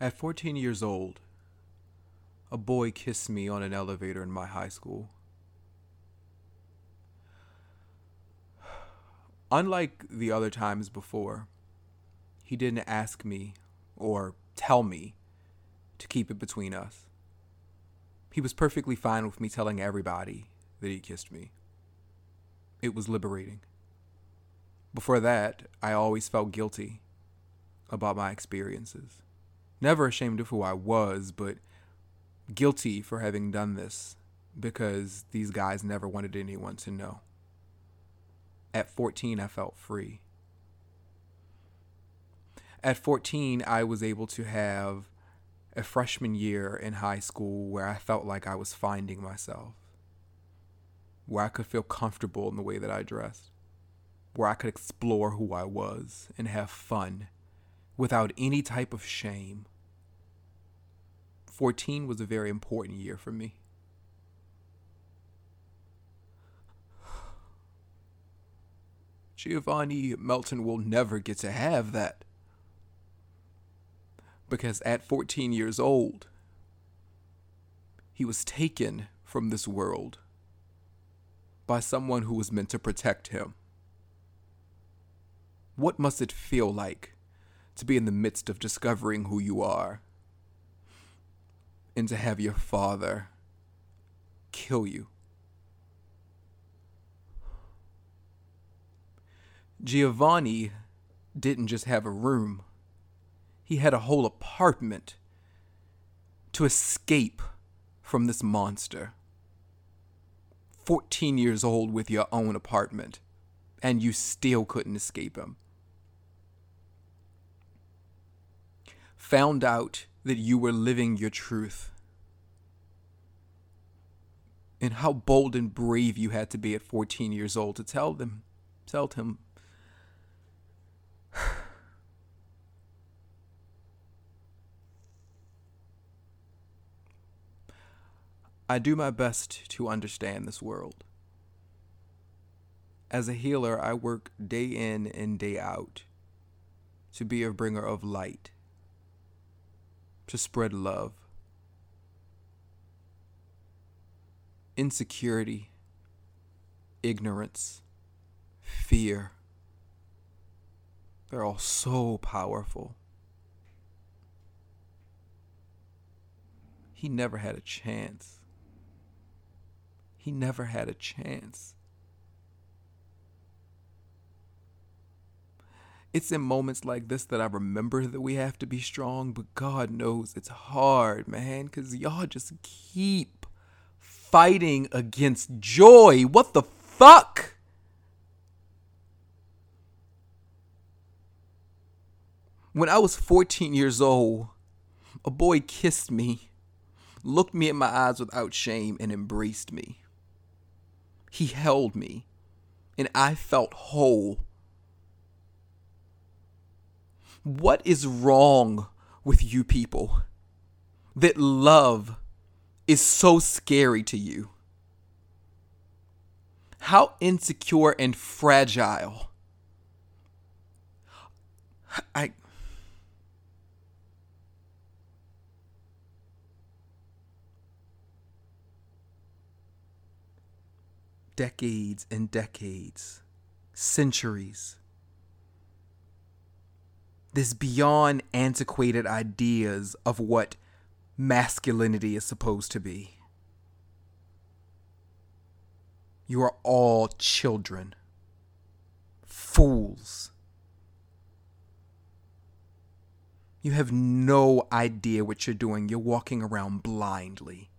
At 14 years old, a boy kissed me on an elevator in my high school. Unlike the other times before, he didn't ask me or tell me to keep it between us. He was perfectly fine with me telling everybody that he kissed me. It was liberating. Before that, I always felt guilty about my experiences. Never ashamed of who I was, but guilty for having done this because these guys never wanted anyone to know. At 14, I felt free. At 14, I was able to have a freshman year in high school where I felt like I was finding myself, where I could feel comfortable in the way that I dressed, where I could explore who I was and have fun without any type of shame. 14 was a very important year for me. Giovanni Melton will never get to have that. Because at 14 years old, he was taken from this world by someone who was meant to protect him. What must it feel like to be in the midst of discovering who you are and to have your father kill you? Giovanni didn't just have a room, he had a whole apartment to escape from this monster. 14 years old with your own apartment, and you still couldn't escape him. Found out that you were living your truth. And how bold and brave you had to be at 14 years old to tell them, tell him I do my best to understand this world. As a healer, I work day in and day out to be a bringer of light, to spread love. Insecurity, ignorance, fear, they're all so powerful. He never had a chance. He never had a chance. It's in moments like this that I remember that we have to be strong, but God knows it's hard, man, because y'all just keep fighting against joy. What the fuck? When I was 14 years old, a boy kissed me, looked me in my eyes without shame, and embraced me. He held me, and I felt whole. What is wrong with you people that love is so scary to you? How insecure and fragile. I decades and decades, centuries. This beyond antiquated ideas of what masculinity is supposed to be. You are all children, fools. You have no idea what you're doing. You're walking around blindly.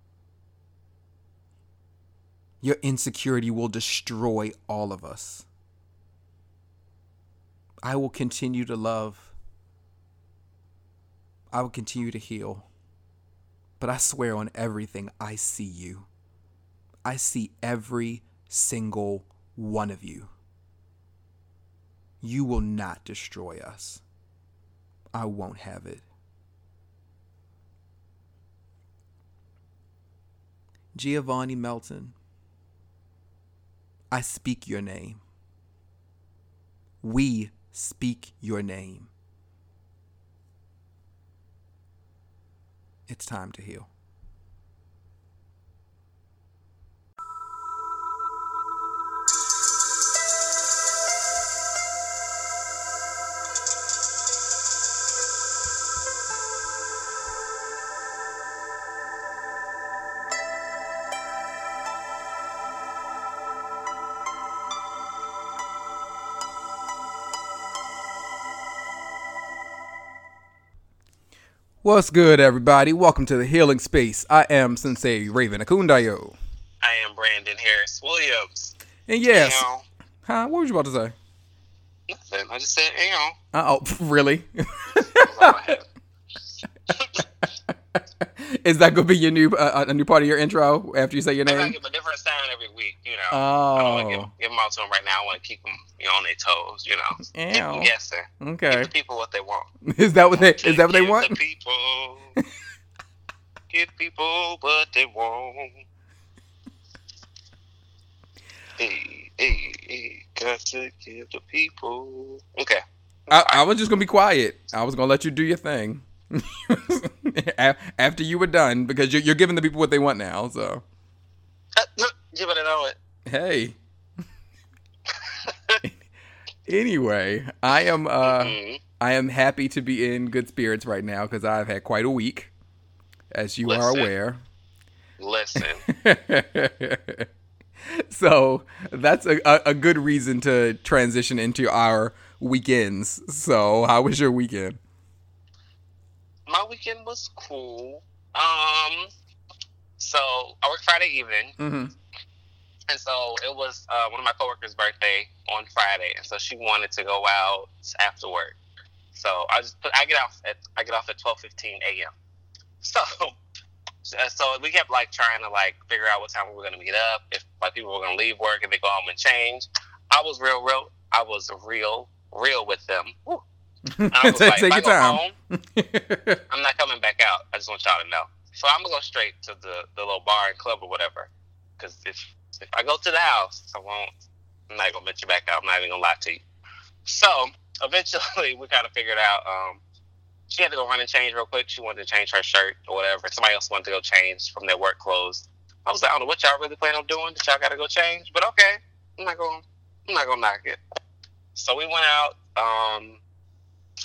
Your insecurity will destroy all of us. I will continue to love. I will continue to heal. But I swear on everything, I see you. I see every single one of you. You will not destroy us. I won't have it. Giovanni Melton I speak your name. We speak your name. It's time to heal. What's good, everybody? Welcome to the Healing Space. I am Sensei Raven Akundayo. I am Brandon Harris Williams. And yes, Ow. huh? What was you about to say? Nothing. I just said, ow. Uh oh, really? That's all I had. Is that gonna be your new uh, a new part of your intro after you say your name? I give a different sound every week, you know. I don't want to give, Oh, give them all to them right now. I want to keep them you on their toes, you know. Keep Ew. them guessing. okay. Give the people what they want. Is that what they is that what they Give want? The people. give people what they want. Hey, hey, hey, got to give the people. Okay. I, I was just gonna be quiet. I was gonna let you do your thing after you were done because you're, you're giving the people what they want now. So Uh, You better know it. hey. Anyway, I am uh Mhm. I am happy to be in good spirits right now because I've had quite a week, as you are aware. Listen. so that's a, a, a good reason to transition into our weekends. So how was your weekend? my weekend was cool. Um, so I worked Friday evening, Mm-hmm. And so it was uh, one of my coworkers' birthday on Friday, and so she wanted to go out after work. So I just put I get off at I get off at twelve fifteen a.m. So. So we kept like trying to like figure out what time we were gonna meet up. If like people were gonna leave work and they go home and change. I was real, real. I was real, real with them. Woo. I was take like, take your time. Home, I'm not coming back out. I just want y'all to know. So I'm gonna go straight to the, the little bar and club or whatever. Because if I go to the house, I won't. I'm not gonna venture back out. I'm not even gonna lie to you. So eventually, we kind of figured out. Um, she had to go run and change real quick. She wanted to change her shirt or whatever. Somebody else wanted to go change from their work clothes. I was like, I don't know what y'all really plan on doing. That y'all got to go change, but okay. I'm not gonna, I'm not gonna knock it. So we went out. Um,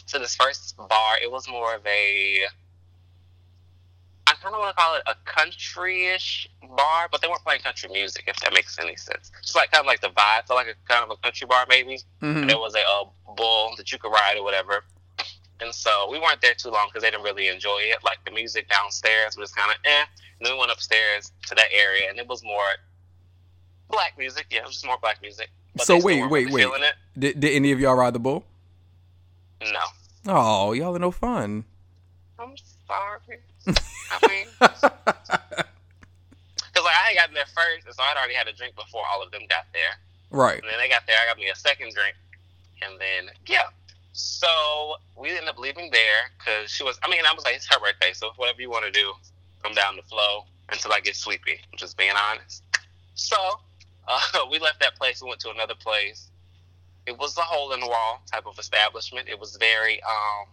to this first bar. It was more of a kind of want to call it a country-ish bar, but they weren't playing country music, if that makes any sense. It's like kind of like the vibe, so like a kind of a country bar maybe. Mhm. There was a, uh bull that you could ride or whatever, and so we weren't there too long because they didn't really enjoy it. Like the music downstairs was kind of eh, and then we went upstairs to that area, and it was more black music. Yeah, it was just more black music. But So wait, wait, really wait. It? Did, did any of y'all ride the bull? No. Oh, y'all are no fun. I'm sorry. I mean. Because like, I had gotten there first, and so I'd already had a drink before all of them got there. right. And then they got there, I got me a second drink, and then yeah. So we ended up leaving there because she was. I mean, I was like, it's her birthday, so whatever you want to do, come down the flow until I get sleepy. I'm just being honest. So uh, we left that place. We went to another place. It was a hole in the wall type of establishment. It was very, um,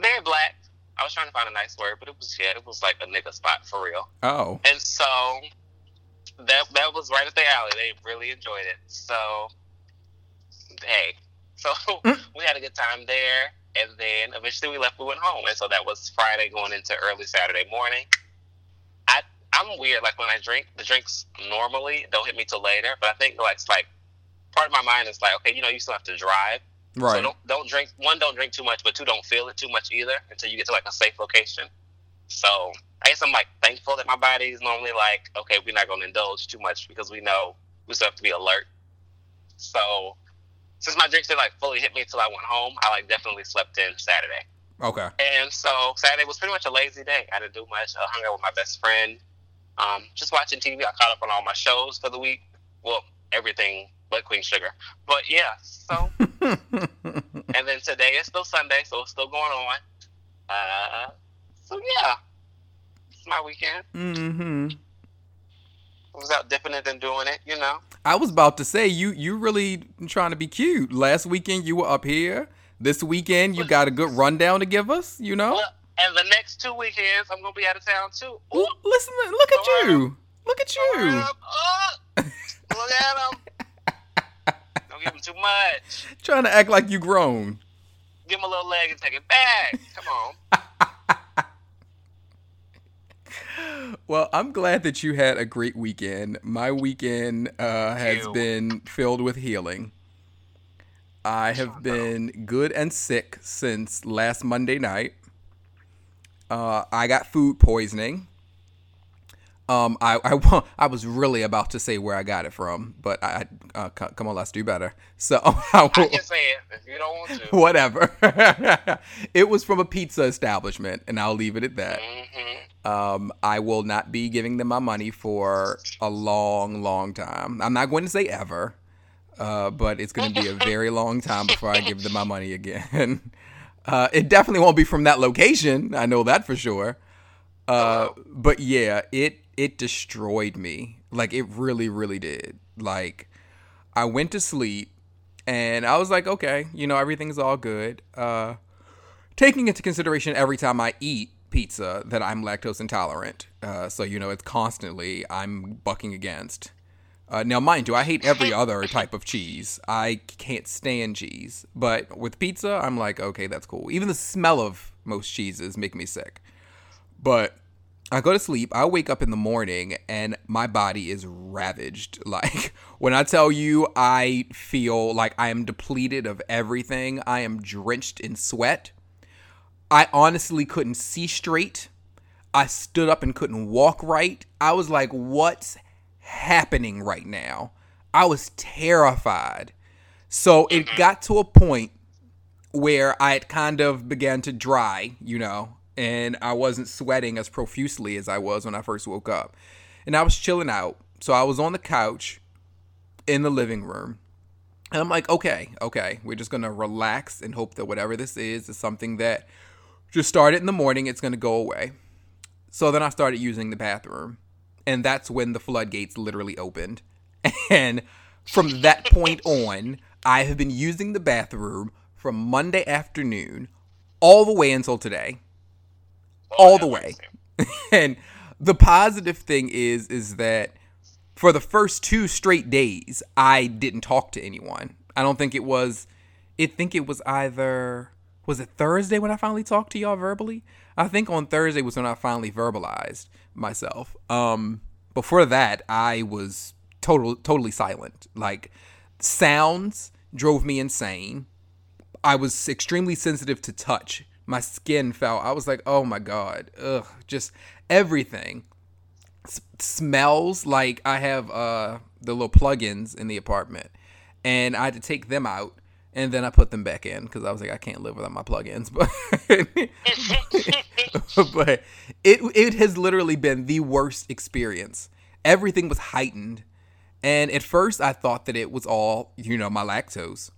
very black. I was trying to find a nice word, but it was yeah, it was like a nigga spot for real. Oh. And so that that was right at the alley. They really enjoyed it. So hey, so mm. we had a good time there, and then eventually we left. We went home, and so that was Friday going into early Saturday morning. I I'm weird. Like when I drink, the drinks normally don't hit me till later. But I think like it's like part of my mind is like, okay, you know, you still have to drive. So Right. don't don't drink one, don't drink too much, but two, don't feel it too much either until you get to like a safe location. So I guess I'm like thankful that my body is normally like, okay, we're not gonna indulge too much because we know we still have to be alert. So since my drinks didn't like fully hit me until I went home, I like definitely slept in Saturday. Okay. And so Saturday was pretty much a lazy day. I didn't do much. I hung out with my best friend. Um, just watching TV. I caught up on all my shows for the week. Well, everything but Queen Sugar. But yeah, so and then today is still Sunday, so it's still going on. Uh, so yeah, it's my weekend. Mm hmm I was out dipping it and doing it, you know. I was about to say you you really trying to be cute. Last weekend you were up here. This weekend you got a good rundown to give us. You know. Well, And the next two weekends, I'm gonna be out of town too. Ooh. Listen, look at you. Look at you. Oh, look at him. Don't give him too much. Trying to act like you grown. Give him a little leg and take it back. Come on. well, I'm glad that you had a great weekend. My weekend uh, has been filled with healing. I have been good and sick since last Monday night. Uh, I got food poisoning. Um, I, I, I was really about to say where I got it from, but I, uh, come on, let's do better. So I, will, I can say it if you don't want to. Whatever. it was from a pizza establishment, and I'll leave it at that. Mm-hmm. Um, I will not be giving them my money for a long, long time. I'm not going to say ever, uh, but it's going to be a very long time before I give them my money again. Uh, it definitely won't be from that location. I know that for sure. Uh, but yeah, it it destroyed me. Like it really, really did. Like I went to sleep and I was like, okay, you know, everything's all good. Uh, taking into consideration every time I eat pizza that I'm lactose intolerant. Uh, so you know, it's constantly I'm bucking against. Uh, now, mind you, I hate every other type of cheese. I can't stand cheese, but with pizza, I'm like, okay, that's cool. Even the smell of most cheeses make me sick. But I go to sleep, I wake up in the morning and my body is ravaged. Like when I tell you I feel like I am depleted of everything, I am drenched in sweat. I honestly couldn't see straight. I stood up and couldn't walk right. I was like, what's happening right now? I was terrified. So it got to a point where I had kind of began to dry, you know, and I wasn't sweating as profusely as I was when I first woke up. And I was chilling out. So I was on the couch in the living room. And I'm like, okay, okay, we're just gonna relax and hope that whatever this is is something that just started in the morning, it's gonna go away. So then I started using the bathroom. And that's when the floodgates literally opened. And from that point on, I have been using the bathroom from Monday afternoon all the way until today all the way. and the positive thing is is that for the first two straight days, I didn't talk to anyone. I don't think it was. I think it was either was it Thursday when I finally talked to y'all verbally. I think on Thursday was when I finally verbalized myself. Um, before that, I was total totally silent. Like sounds drove me insane. I was extremely sensitive to touch my skin felt. I was like, oh my god, ugh, just everything. S- smells like I have uh the little plugins in the apartment, and I had to take them out, and then I put them back in because I was like, I can't live without my plugins. But but it it has literally been the worst experience. Everything was heightened, and at first I thought that it was all you know my lactose,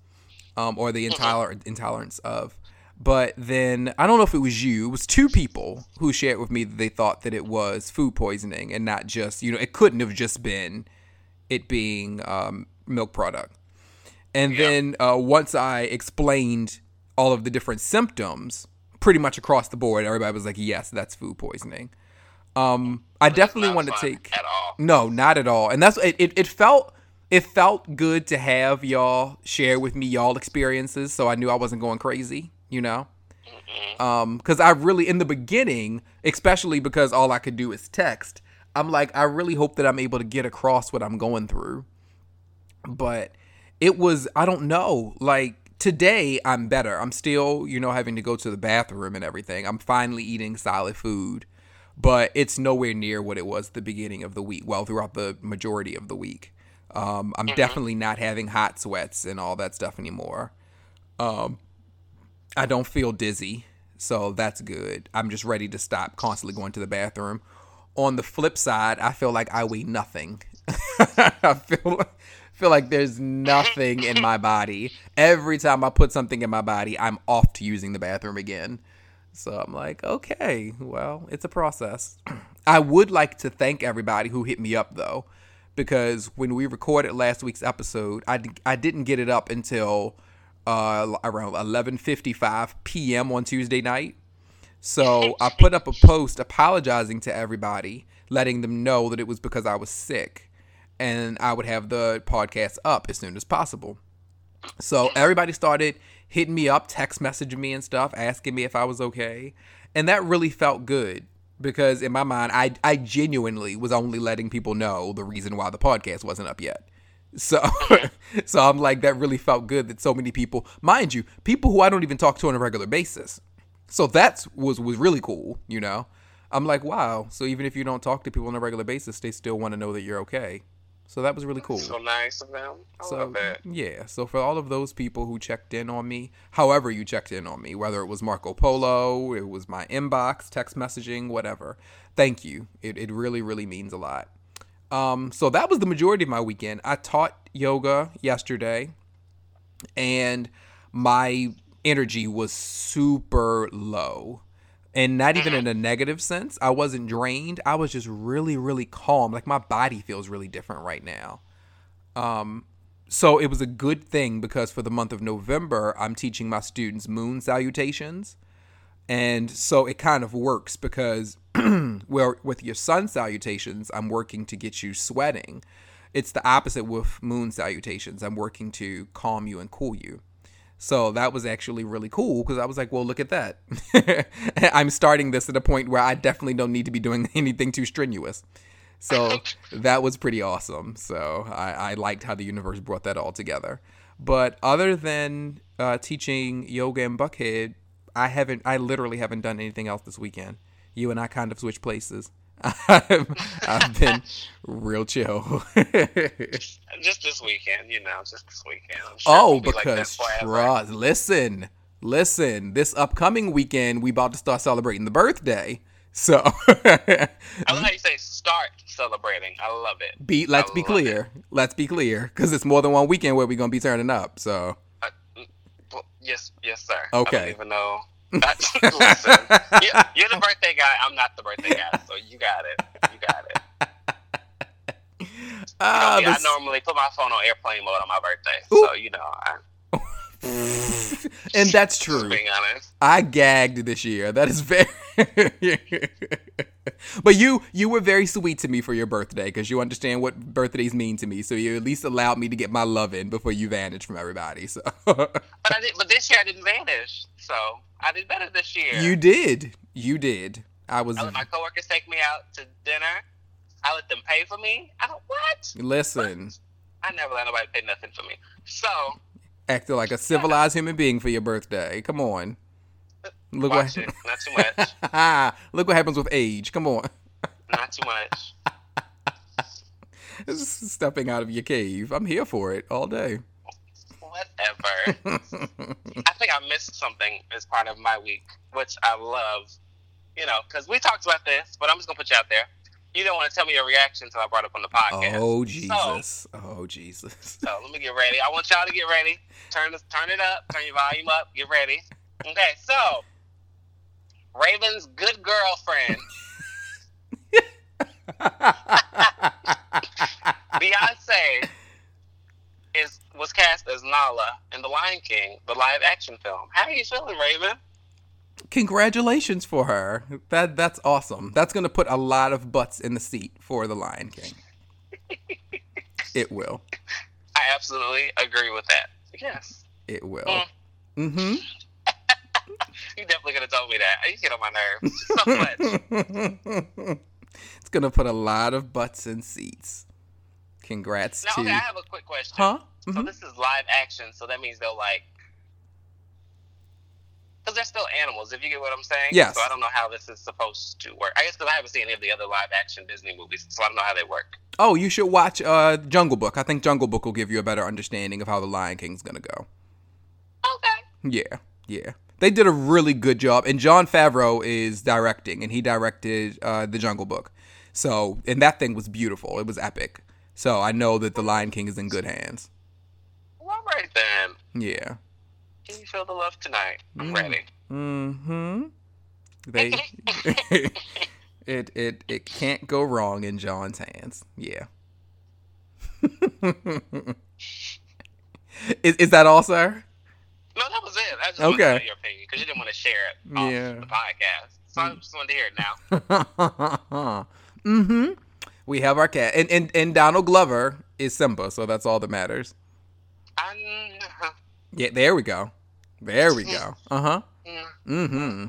um, or the intoler- intolerance of. But then I don't know if it was you. It was two people who shared with me that they thought that it was food poisoning and not just you know it couldn't have just been it being um, milk product. And yeah. then uh, once I explained all of the different symptoms, pretty much across the board, everybody was like, "Yes, that's food poisoning." Um, I definitely want to take no, not at all. And that's it, it. It felt it felt good to have y'all share with me y'all experiences, so I knew I wasn't going crazy you know? Um, because I really, in the beginning, especially because all I could do is text, I'm like, I really hope that I'm able to get across what I'm going through. But it was, I don't know, like today I'm better. I'm still, you know, having to go to the bathroom and everything. I'm finally eating solid food, but it's nowhere near what it was the beginning of the week. Well, throughout the majority of the week. Um, I'm mm-hmm. definitely not having hot sweats and all that stuff anymore. Um, I don't feel dizzy, so that's good. I'm just ready to stop constantly going to the bathroom. On the flip side, I feel like I weigh nothing. I feel feel like there's nothing in my body. Every time I put something in my body, I'm off to using the bathroom again. So I'm like, okay, well, it's a process. I would like to thank everybody who hit me up though, because when we recorded last week's episode, I, I didn't get it up until uh, around 11:55 p.m. on Tuesday night. So I put up a post apologizing to everybody, letting them know that it was because I was sick and I would have the podcast up as soon as possible. So everybody started hitting me up, text messaging me and stuff, asking me if I was okay. And that really felt good because in my mind, I, I genuinely was only letting people know the reason why the podcast wasn't up yet. So, so I'm like, that really felt good that so many people, mind you, people who I don't even talk to on a regular basis. So that's was was really cool, you know. I'm like, wow. So even if you don't talk to people on a regular basis, they still want to know that you're okay. So that was really cool. So nice of them. I so love that. yeah, so for all of those people who checked in on me, however you checked in on me, whether it was Marco Polo, it was my inbox, text messaging, whatever, thank you. It it really really means a lot. Um, so that was the majority of my weekend. I taught yoga yesterday, and my energy was super low and not even in a negative sense. I wasn't drained. I was just really, really calm. Like my body feels really different right now. Um, so it was a good thing because for the month of November, I'm teaching my students moon salutations. And so it kind of works because well, with your sun salutations, I'm working to get you sweating. It's the opposite with moon salutations. I'm working to calm you and cool you. So that was actually really cool because I was like, well, look at that. I'm starting this at a point where I definitely don't need to be doing anything too strenuous. So that was pretty awesome. So I, I liked how the universe brought that all together. But other than uh, teaching yoga and Buckhead, I haven't, I literally haven't done anything else this weekend. You and I kind of switched places. I've, I've been real chill. Just this weekend, you know, just this weekend. Sure oh, be because trust. Listen, listen. This upcoming weekend, we about to start celebrating the birthday. So, I love how you say start celebrating. I love it. be let's I be clear. Let's be clear, because it's more than one weekend where we're gonna be turning up. So, yes, yes, sir. Okay. I don't even know. Listen, you, you're the birthday guy. I'm not the birthday guy, so you got it. You got it. Ah, you know I normally put my phone on airplane mode on my birthday, Ooh. so you know. I, and that's true. I gagged this year. That is very. but you you were very sweet to me for your birthday because you understand what birthdays mean to me. So you at least allowed me to get my love in before you vanished from everybody. So But I did. But this year I didn't vanish, so I did better this year. you did. You did. I was I let my coworkers take me out to dinner. I let them pay for me. I don't what? listen. I never let nobody pay nothing for me. So Acting like a civilized human being for your birthday. Come on. Look watch what it. Not too much. Look what happens with age. Come on. Not too much. This is stepping out of your cave. I'm here for it all day. Whatever. I think I missed something as part of my week, which I love. You know, because we talked about this, but I'm just gonna put you out there. You don't want to tell me your reaction until I brought up on the podcast. Oh So, Jesus. Oh Jesus. so let me get ready. I want y'all to get ready. Turn this, turn it up. Turn your volume up. Get ready. Okay, so Raven's good girlfriend, Beyonce, is was cast as Nala in The Lion King, the live action film. How are you feeling, Raven? Congratulations for her. That that's awesome. That's gonna put a lot of butts in the seat for the Lion King. It will. I absolutely agree with that. Yes. It will. Mm. Mm-hmm. You definitely gonna tell me that. You get on my nerves so much. it's gonna put a lot of butts in seats. Congrats Now, to okay, I have a quick question. Huh? So Mhm. this is live action, so that means they'll like, because they're still animals. If you get what I'm saying. Yes. So I don't know how this is supposed to work. I guess because I haven't seen any of the other live action Disney movies, so I don't know how they work. Oh, you should watch uh Jungle Book. I think Jungle Book will give you a better understanding of how the Lion King's gonna go. Okay. Yeah, yeah. They did a really good job, and Jon Favreau is directing, and he directed uh, the Jungle Book. So, and that thing was beautiful. It was epic. So I know that the Lion King is in good hands. Well, right then. Yeah. Can you feel the love tonight? I'm Mm. ready. Mm-hmm. They. it it it can't go wrong in Jon's hands. Yeah. is is that all, sir? No, that was it. I just wanted to Okay. know your opinion because you didn't want to share it on Yeah. the podcast. So I just wanted to hear it now. mm-hmm. We have our cat, and, and and Donald Glover is Simba, so that's all that matters. Yeah, there we go. There we go. Uh huh. mm, Mm-hmm.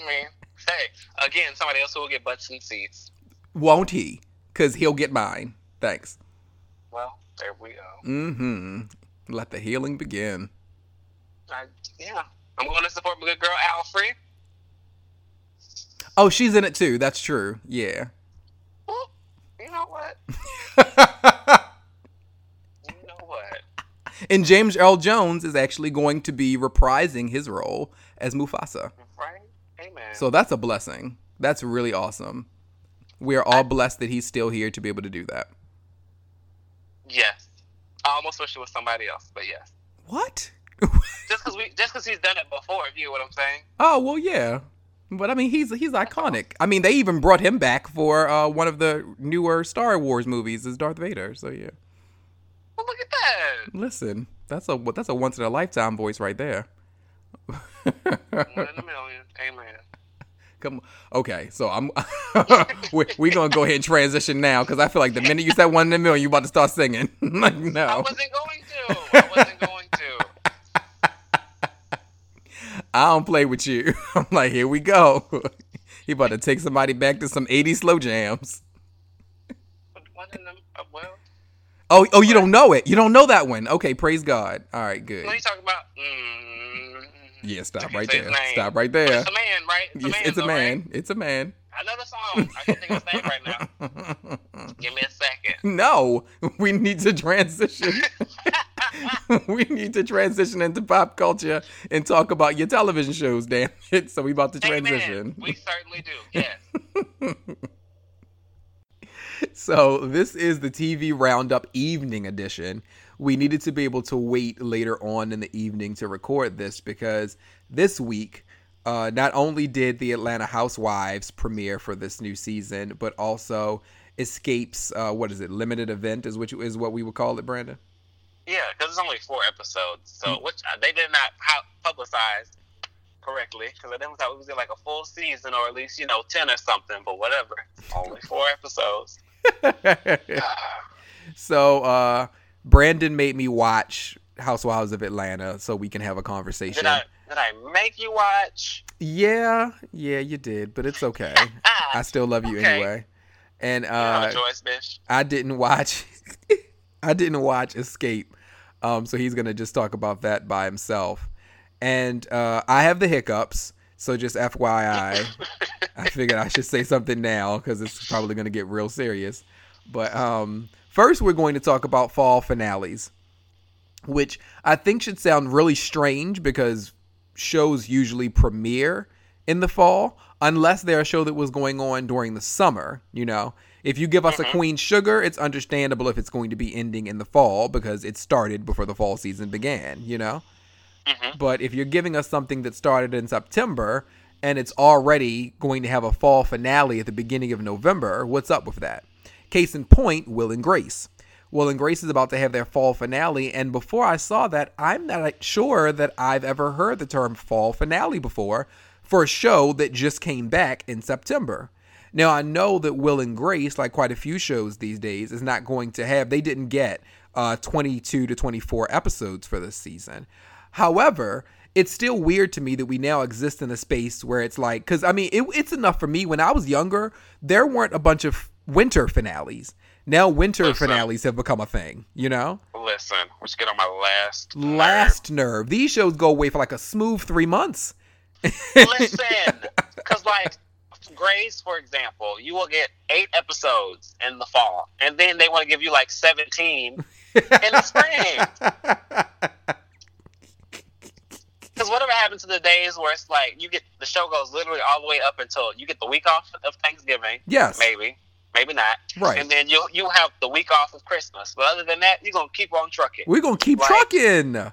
I mean, hey, again, somebody else will get butts and seats. Won't he? Cause he'll get mine. Thanks. Well, there we go. Mm-hmm. Let the healing begin. I, yeah, I'm going to support my good girl Alfre. Oh, she's in it too. That's true. Yeah. Well, you know what? You know what? and James Earl Jones is actually going to be reprising his role as Mufasa. Right? Amen. So that's a blessing. That's really awesome. We are all blessed that he's still here to be able to do that. yes, I almost wish it was somebody else, but yes, What? just because we, just because he's done it before. If you know what I'm saying? Oh well, yeah. But I mean, he's he's iconic. I mean, they even brought him back for uh, one of the newer Star Wars movies as Darth Vader. So yeah. Well, look at that. Listen, that's a that's a once in a lifetime voice right there. One in a million. Amen. Come okay, so I'm we we gonna go ahead and transition now because I feel like the minute you said one in a million, you about to start singing. like I no, wasn't going to. I wasn't going to. I don't play with you. I'm like, here we go. he about to take somebody back to some 80 slow jams. But one in the uh, well. Oh, oh, you don't know it. You don't know that one. Okay, praise God. All right, good. What are you talking about? Mm, Yeah, stop right there. Stop right there. It's a man, right? It's a man. it's a though, man. Right? It's a man. I know the song. I can't think of his name right now. Give me a second. No, we need to transition. we need to transition into pop culture and talk about your television shows, damn it. So we about to transition. Amen. We certainly do. Yes. So this is the TV Roundup Evening Edition. We needed to be able to wait later on in the evening to record this because this week, uh, not only did the Atlanta Housewives premiere for this new season, but also Xscape's. Uh, what is it? Limited event is which is what we would call it, Brandon. Yeah, because it's only four episodes, so which uh, they did not publicize correctly because I didn't thought it was like a full season or at least you know ten or something. But whatever, only four episodes. so uh, Brandon made me watch Housewives of Atlanta so we can have a conversation. Did I did I make you watch? Yeah, yeah, you did, but it's okay. I still love you Okay. anyway. And uh, choice, bitch. I didn't watch. I didn't watch Xscape, um, so he's gonna just talk about that by himself. And uh, I have the hiccups, so just FYI, I figured I should say something now because it's probably gonna get real serious. But um, first, we're going to talk about fall finales, which I think should sound really strange because shows usually premiere in the fall unless they're a show that was going on during the summer, you know. If you give us a Queen Sugar, it's understandable if it's going to be ending in the fall because it started before the fall season began, you know. Mhm. But if you're giving us something that started in September and it's already going to have a fall finale at the beginning of November, what's up with that? Case in point, Will and Grace. Will and Grace is about to have their fall finale, and before I saw that, I'm not sure that I've ever heard the term fall finale before for a show that just came back in September. Now, I know that Will and Grace, like quite a few shows these days, is not going to have, they didn't get uh, 22 to 24 episodes for this season. However, it's still weird to me that we now exist in a space where it's like, because I mean, it, it's enough for me. When I was younger, there weren't a bunch of winter finales. Now, winter Listen. finales have become a thing, you know? Listen, let's get on my last. nerve. Last nerve. These shows go away for like a smooth three months. Listen, because like Grace, for example, you will get eight episodes in the fall, and then they want to give you like seventeen in the spring. Because whatever happened to the days where it's like you get the show goes literally all the way up until you get the week off of Thanksgiving, yes. maybe, maybe not, Right. and then you you have the week off of Christmas. But other than that, you're gonna keep on trucking. We're going to keep Like- trucking.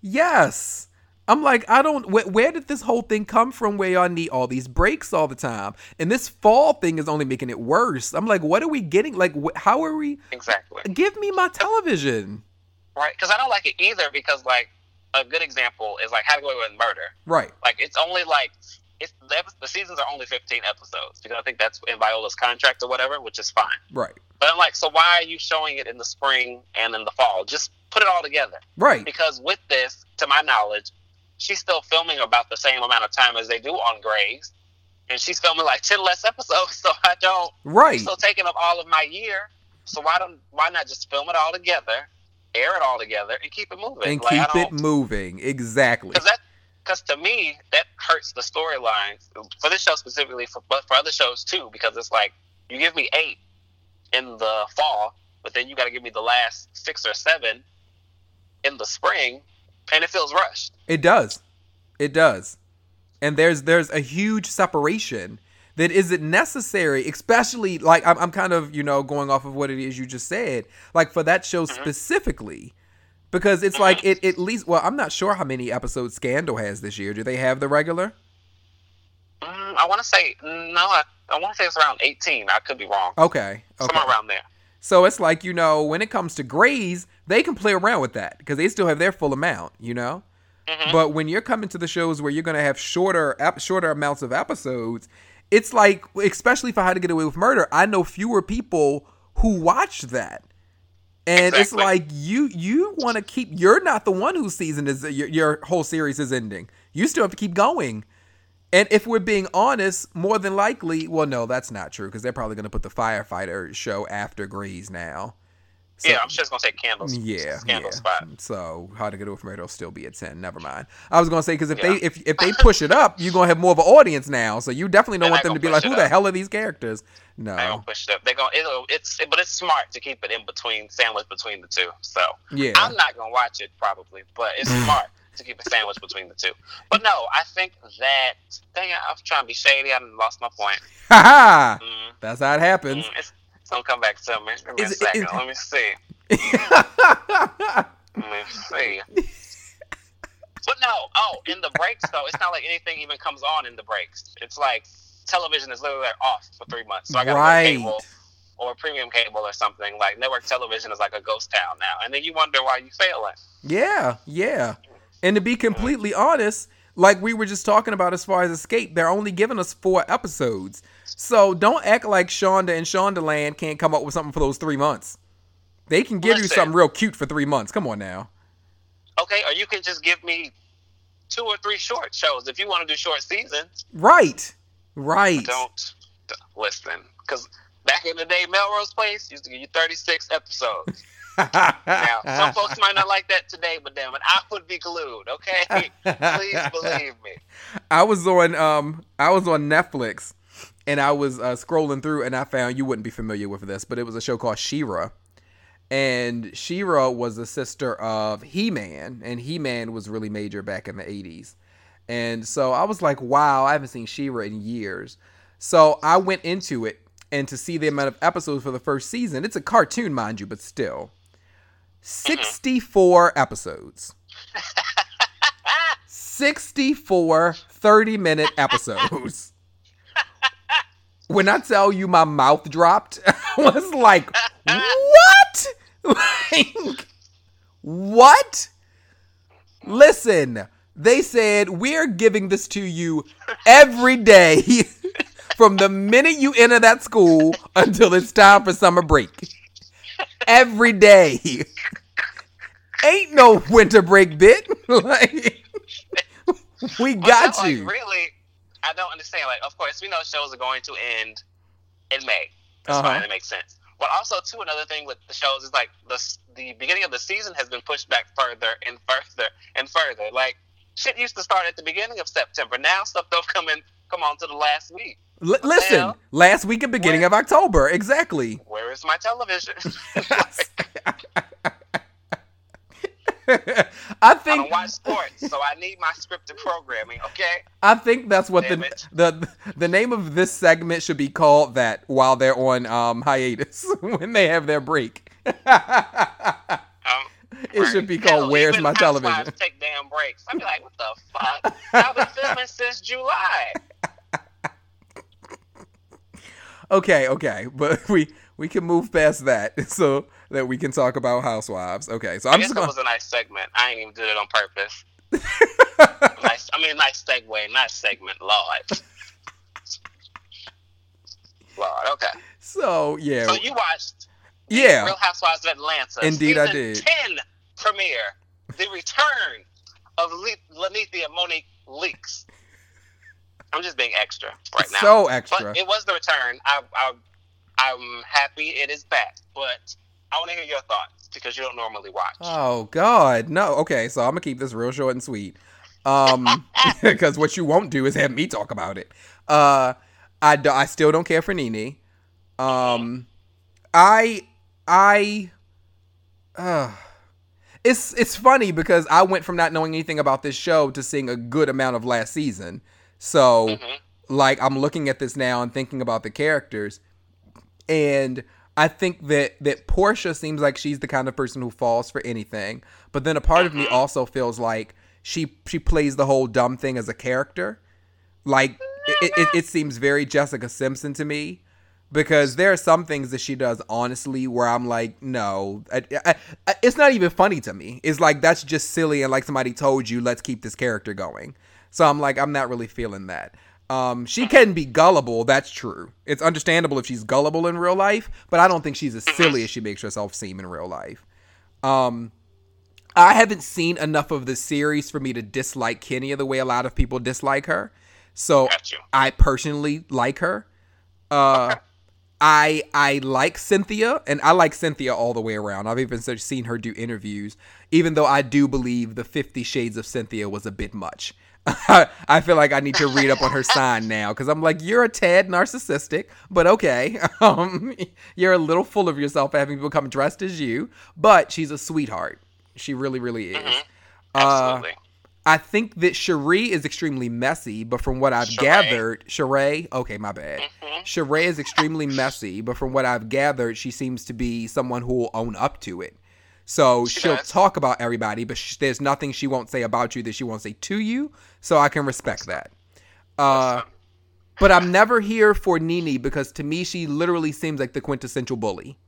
Yes. I'm like, I don't, wh- where did this whole thing come from where y'all need all these breaks all the time? And this fall thing is only making it worse. I'm like, what are we getting? Like, wh- how are we? Exactly. Give me my television. right? Because I don't like it either. Because like a good example is like How to Get Away with Murder. Right. Like it's only like it's the, the seasons are only 15 episodes because I think that's in Viola's contract or whatever, which is fine. Right. But I'm like, so why are you showing it in the spring and in the fall? Just put it all together. Right. Because with this, to my knowledge, she's still filming about the same amount of time as they do on Grey's, and she's filming like 10 less episodes. So I don't. Right. Still taking up all of my year. So why don't why not just film it all together, air it all together, and keep it moving? And Like, keep it moving. Exactly. because that because to me that hurts the storylines for this show specifically for but for other shows too because it's like you give me eight in the fall but then you got to give me the last six or seven in the spring and it feels rushed It does. It does. And there's there's a huge separation that isn't necessary, especially like I'm, I'm kind of, you know, going off of what it is you just said. Like for that show specifically. Because it's like it at least well, I'm not sure how many episodes Scandal has this year. Do they have the regular? mm, i want to say no i, I want to say it's around 18 i could be wrong Okay. Okay. somewhere around there So it's like, you know, when it comes to Grey's, they can play around with that because they still have their full amount, you know? Mhm. But when you're coming to the shows where you're going to have shorter ep- shorter amounts of episodes, it's like especially for How to Get Away with Murder, I know fewer people who watch that. And it's like you you want to keep you're not the one whose season is your, your whole series is ending. You still have to keep going. And if we're being honest, more than likely, well, no, that's not true because they're probably going to put the firefighter show after Grey's now. So- yeah i'm just gonna take Scandal's yeah, scandal yeah. spot So how to get away from murder will still be at ten. Never mind. I was gonna say because if they if if they push it up, you're gonna have more of an audience now. So you definitely don't They're want them to be like, who it the hell are these characters? No. gonna push it up they're gonna it'll, it's but it's smart to keep it in between sandwich between the two so Yeah. I'm not gonna watch it probably, but it's smart to keep a sandwich between the two. But no, I think that dang I was trying to be shady. I lost my point. Ha ha. Mm, That's how it happens. mm, it's, gonna come back to me. Give me Is a second. is- Let me see. Let me see. But no, oh, in the breaks though, it's not like anything even comes on in the breaks. It's like television is literally like off for three months. So I got right. cable or premium cable or something. Like network television is like a ghost town now, and then you wonder why you failing. Yeah, yeah. And to be completely honest, like we were just talking about as far as Xscape, they're only giving us four episodes. So don't act like Shonda and Shondaland can't come up with something for those three months. They can give you something real cute for three months. Come on now. Okay, or you can just give me two or three short shows if you want to do short seasons. Right. Right. Don't listen, because back in the day, Melrose Place used to give you 36 episodes. Now, some folks might not like that today, but damn it, I would be glued. Okay, please believe me. I was on um I was on Netflix and I was uh, scrolling through and I found you wouldn't be familiar with this, but it was a show called She-Ra. And She-Ra was the sister of He-Man and He-Man was really major back in the 80s. And so I was like, wow, I haven't seen She-Ra in years. So I went into it and to see the amount of episodes for the first season, it's a cartoon mind you, but still. 64 episodes. 64 30 minute episodes. When I tell you my mouth dropped, I was like, what? Like, what? Listen, they said, we're giving this to you every day from the minute you enter that school until it's time for summer break. Every day. Ain't no winter break bit. like, we got like, you. really, I don't understand. Like, of course, we know shows are going to end in May. That's Uh-huh. fine. It makes sense. But also, too, another thing with the shows is like the the beginning of the season has been pushed back further and further and further. Like shit used to start at the beginning of September. Now stuff don't come in come on to the last week. L- listen, hell? last week and beginning Where- of October, exactly. Where is my television? I I think don't watch sports, so I need my scripted programming. Okay. I think that's what Damn the, it. the the name of this segment should be called. That while they're on um, hiatus, when they have their break, Um, it should be called Hell, "Where's My Television." Take damn breaks. I'd be like, what the fuck? I've been filming since July. Okay, okay, but we we can move past that so that we can talk about Housewives. Okay, so i I'm guess just gonna. was a nice segment. I ain't even did it on purpose. nice. I mean, nice segue, nice segment, Lord. Lord, okay. So yeah. So you watched yeah. Real Housewives of Atlanta. Indeed, I did. Ten premiere. The return of Le- Linnethia Monique Leakes. I'm just being extra right now. So extra. But it was the return. I, I, I'm happy it is back. But I want to hear your thoughts because you don't normally watch. Oh God, no. Okay, so I'm gonna keep this real short and sweet. Um, because what you won't do is have me talk about it. Uh, I, do, I still don't care for Nene. Um, I I uh it's it's funny because I went from not knowing anything about this show to seeing a good amount of last season. So Mm-hmm. like I'm looking at this now and thinking about the characters and I think that that Porsha seems like she's the kind of person who falls for anything. But then a part of me Mm-hmm. also feels like she she plays the whole dumb thing as a character. Like it, it, it seems very Jessica Simpson to me because there are some things that she does honestly where I'm like, no, I, I, I- it's not even funny to me. It's like that's just silly and like somebody told you, let's keep this character going. So I'm like, I'm not really feeling that. Um, she can be gullible, that's true. It's understandable if she's gullible in real life, but I don't think she's as silly as she makes herself seem in real life. Um, I haven't seen enough of the series for me to dislike Kenya the way a lot of people dislike her. So I personally like her. Uh, I I like Cynthia, and I like Cynthia all the way around. I've even seen her do interviews, even though I do believe the Fifty Shades of Cynthia was a bit much. I feel like I need to read up on her sign now because I'm like, you're a tad narcissistic, but okay. Um, you're a little full of yourself having become dressed as you, but she's a sweetheart. She really, really is. Mhm. Uh, Absolutely. I think that Sheree is extremely messy, but from what I've Sheree. gathered, Sheree, okay, my bad. Sheree is extremely messy, but from what I've gathered, she seems to be someone who will own up to it. So She she'll does. talk about everybody, but sh- there's nothing she won't say about you that she won't say to you. So I can respect that. Uh, but I'm never here for NeNe because to me, she literally seems like the quintessential bully.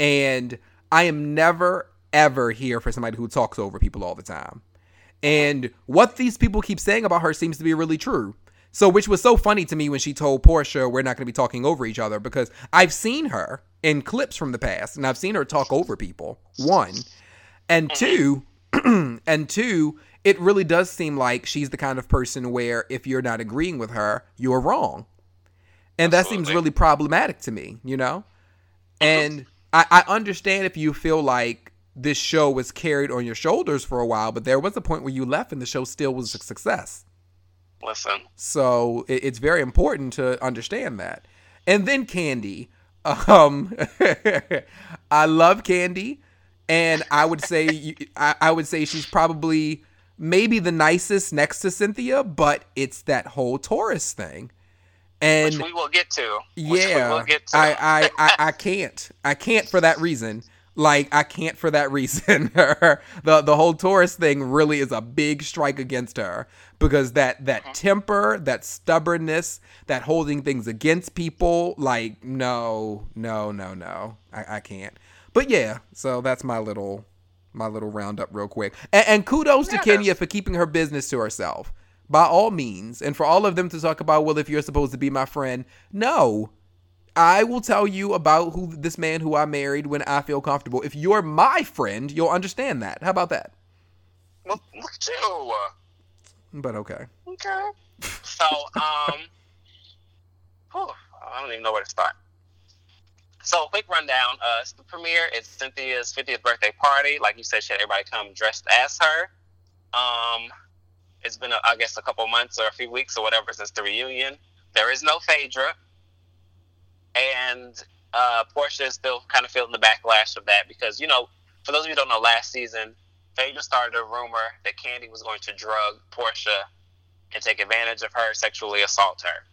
And I am never, ever here for somebody who talks over people all the time. And what these people keep saying about her seems to be really true. So, which was so funny to me when she told Porsha, we're not going to be talking over each other because I've seen her in clips from the past and I've seen her talk over people. One. And mm-hmm. two, and two, it really does seem like she's the kind of person where if you're not agreeing with her, you're wrong. And that seems really problematic to me, you know? Mm-hmm. And I, I understand if you feel like this show was carried on your shoulders for a while, but there was a point where you left and the show still was a success. Listen. So it, it's very important to understand that. And then Kandi. Um, I love Kandi, and I would say you- I, I would say she's probably maybe the nicest next to Cynthia, but it's that whole Taurus thing. And Which we will get to. Which yeah, we will get to. I, I, I, I can't. I can't for that reason. Like I can't for that reason. Her the the whole Taurus thing really is a big strike against her because that that Mm-hmm. temper, that stubbornness, that holding things against people. Like no, no, no, no. I, I can't. But yeah, so that's my little my little roundup real quick. And, and kudos Yeah, to Kenya for keeping her business to herself. By all means, and for all of them to talk about, well, if you're supposed to be my friend, no, I will tell you about who this man who I married when I feel comfortable. If you're my friend, you'll understand that. How about that? Look, look at you. But okay. Okay. So, um, whew, I don't even know where to start. So, quick rundown. Uh, the premiere. is Cynthia's 50th birthday party. Like you said, she had everybody come dressed as her. Um, it's been, a, I guess, a couple months or a few weeks or whatever since the reunion. There is no Phaedra. And uh, Porsha is still kind of feeling the backlash of that because, you know, for those of you who don't know, last season, Phaedra started a rumor that Kandi was going to drug Porsha and take advantage of her, sexually assault her.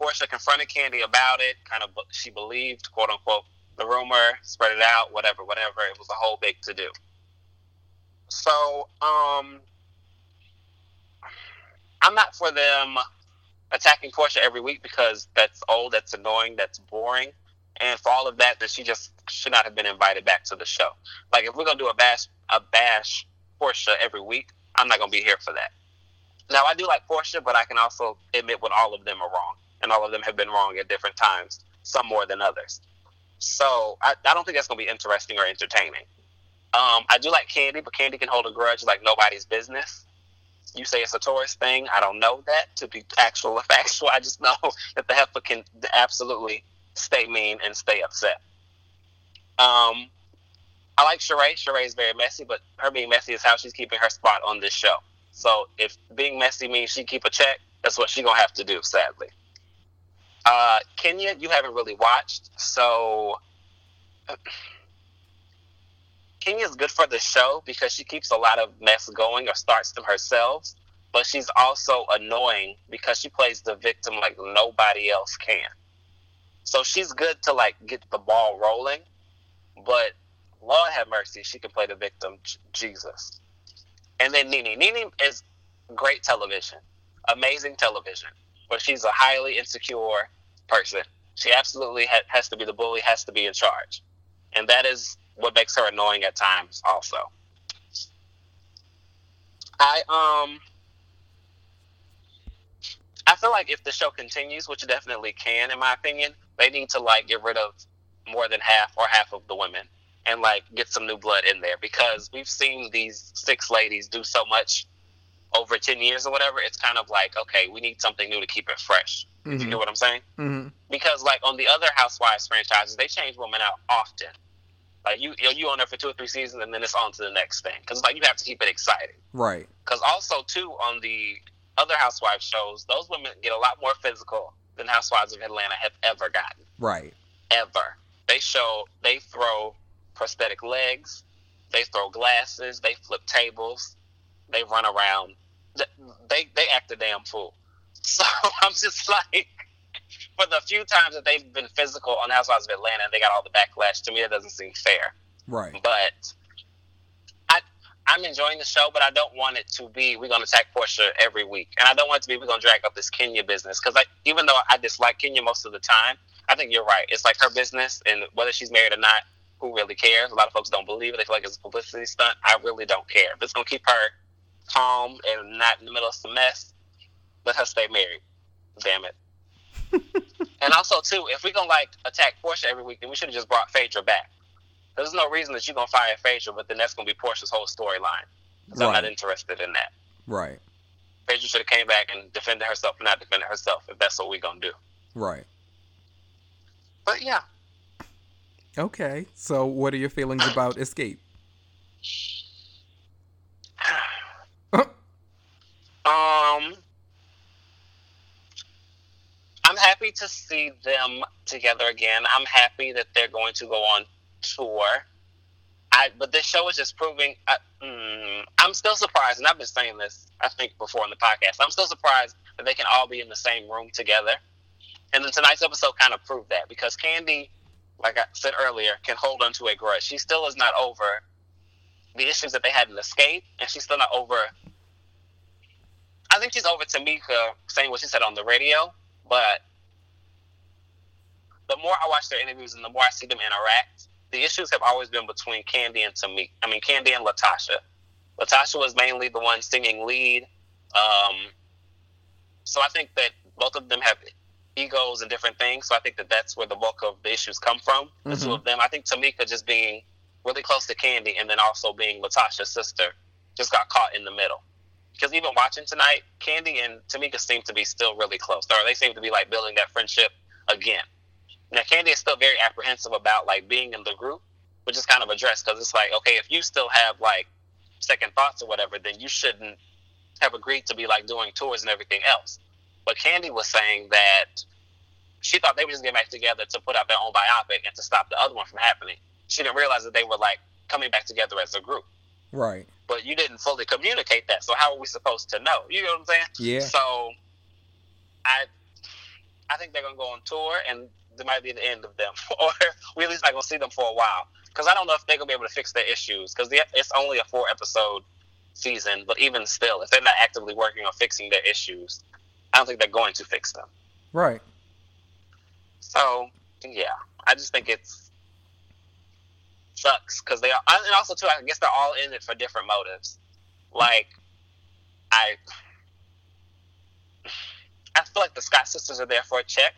Porsha confronted Kandi about it, kind of she believed, quote unquote, the rumor, spread it out, whatever, whatever. It was a whole big to do. So, um, I'm not for them attacking Porsha every week because that's old, that's annoying, that's boring. And for all of that, that she just should not have been invited back to the show. Like if we're gonna do a bash a bash Porsha every week, I'm not gonna be here for that. Now I do like Porsha, but I can also admit when all of them are wrong, and all of them have been wrong at different times, some more than others. So I, I don't think that's gonna be interesting or entertaining. Um, I do like Kandi, but Kandi can hold a grudge like nobody's business. You say it's a Taurus thing. I don't know that to be actual or factual. I just know that the heifer can absolutely stay mean and stay upset. Um, I like Sheree. Is very messy, but her being messy is how she's keeping her spot on this show. So if being messy means she keep a check, that's what she's gonna have to do, sadly. Uh, Kenya, you haven't really watched, so Kenya's good for the show because she keeps a lot of mess going or starts them herself. But she's also annoying because she plays the victim like nobody else can. So she's good to like get the ball rolling, but Lord have mercy, she can play the victim. Jesus. And then NeNe. NeNe is great television, amazing television, but she's a highly insecure person. She absolutely ha- has to be the bully, has to be in charge. And that is what makes her annoying at times, also. I, um, I feel like if the show continues, which it definitely can, in my opinion, they need to like get rid of more than half or half of the women and like get some new blood in there because we've seen these six ladies do so much over 10 years or whatever it's kind of like okay we need something new to keep it fresh mm-hmm. you know what i'm saying mm-hmm. because like on the other housewives franchises they change women out often like you you on there for two or three seasons and then it's on to the next thing because like you have to keep it exciting right because also too on the other housewives shows those women get a lot more physical than housewives of atlanta have ever gotten right ever they show they throw prosthetic legs. They throw glasses. They flip tables. They run around. They they act a damn fool. So I'm just like, for the few times that they've been physical on Housewives of Atlanta, and they got all the backlash. To me, that doesn't seem fair. Right. But I I'm enjoying the show, but I don't want it to be we're gonna attack Porsha every week, and I don't want it to be we're gonna drag up this Kenya business because I even though I dislike Kenya most of the time, I think you're right. It's like her business, and whether she's married or not, who really cares? A lot of folks don't believe it. They feel like it's a publicity stunt. I really don't care. If it's gonna keep her calm and not in the middle of some mess, let her stay married. Damn it. and also too, if we're gonna like attack Porsha every week, then we should have just brought Phaedra back. There's no reason that you're gonna fire Phaedra, but then that's gonna be Porsha's whole storyline. Right. I'm not interested in that. Right. Phaedra should have came back and defended herself and not defended herself if that's what we're gonna do. Right. But yeah, Okay. So, what are your feelings about Xscape? um, I'm happy to see them together again. I'm happy that they're going to go on tour. I, but this show is just proving. I, mm, I'm still surprised, and I've been saying this, I think, before in the podcast. I'm still surprised that they can all be in the same room together. And then tonight's episode kind of proved that because Kandi, like I said earlier, can hold on to a grudge. She still is not over the issues that they had in Xscape, and she's still not over. I think she's over Tamika saying what she said on the radio, but the more I watch their interviews and the more I see them interact, the issues have always been between Kandi and Tamika. I mean, Kandi and LaTocha. LaTocha was mainly the one singing lead. Um, so I think that both of them have egos and different things. So I think that that's where the bulk of the issues come from. The mm-hmm. two of them. I think Tamika just being really close to Kandi and then also being LaTocha's sister just got caught in the middle. Because even watching tonight, Kandi and Tamika seem to be still really close. Or they seem to be like building that friendship again. Now Kandi is still very apprehensive about like being in the group, which is kind of addressed because it's like, okay, if you still have like second thoughts or whatever, then you shouldn't have agreed to be like doing tours and everything else. But Kandi was saying that she thought they were just getting back together to put out their own biopic and to stop the other one from happening. She didn't realize that they were like coming back together as a group. Right. But you didn't fully communicate that. So how are we supposed to know? You know what I'm saying? Yeah. So I I think they're gonna go on tour and it might be the end of them, or we at least not gonna see them for a while. Because I don't know if they're gonna be able to fix their issues. Because it's only a four episode season, but even still, if they're not actively working on fixing their issues, I don't think they're going to fix them. Right. So yeah, I just think it's sucks because they are, and also too, I guess they're all in it for different motives. Like I I feel like the Scott sisters are there for a check.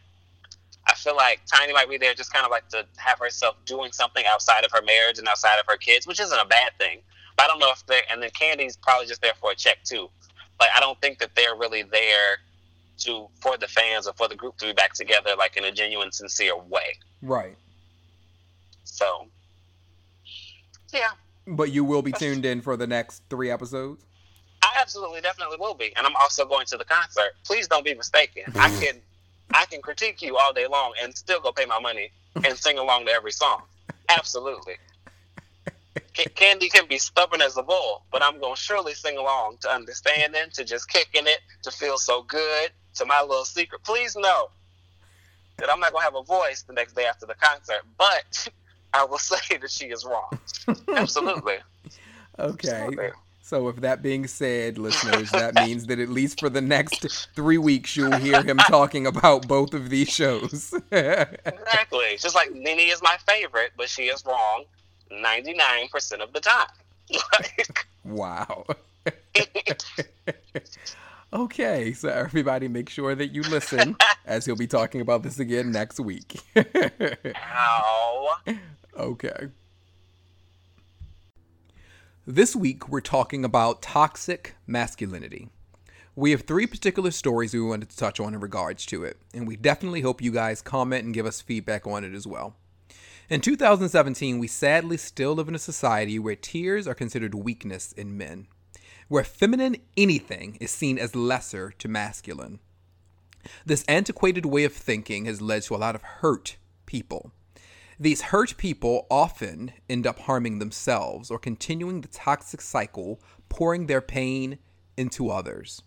I feel like Tiny might be there just kind of like to have herself doing something outside of her marriage and outside of her kids, which isn't a bad thing. But I don't know if they and then Kandi's probably just there for a check too. Like I don't think that they're really there to for the fans or for the group to be back together like in a genuine, sincere way. Right. So yeah. But you will be tuned in for the next three episodes? I absolutely definitely will be. And I'm also going to the concert. Please don't be mistaken. I can I can critique you all day long and still go pay my money and sing along to every song. Absolutely. Kandi can be stubborn as a bull, but I'm going to surely sing along to understanding, to just kicking it, to feel so good, to my little secret. Please know that I'm not going to have a voice the next day after the concert, but I will say that she is wrong. Absolutely. okay. Absolutely. So, with that being said, listeners, that means that at least for the next three weeks, you'll hear him talking about both of these shows. exactly. Just like NeNe is my favorite, but she is wrong 99% of the time. wow. okay, so everybody make sure that you listen as he'll be talking about this again next week. Ow. Okay. This week, we're talking about toxic masculinity. We have three particular stories we wanted to touch on in regards to it, and we definitely hope you guys comment and give us feedback on it as well. In 2017, we sadly still live in a society where tears are considered weakness in men, where feminine anything is seen as lesser to masculine. This antiquated way of thinking has led to a lot of hurt people these hurt people often end up harming themselves or continuing the toxic cycle, pouring their pain into others.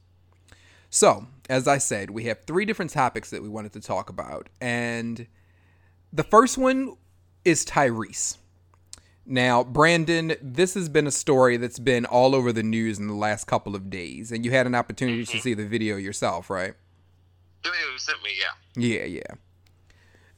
So, as I said, we have three different topics that we wanted to talk about. And the first one is Tyrese. Now, Brandon, this has been a story that's been all over the news in the last couple of days, and you had an opportunity to mm-hmm. see the video yourself, right? The video you sent me, yeah. Yeah, yeah.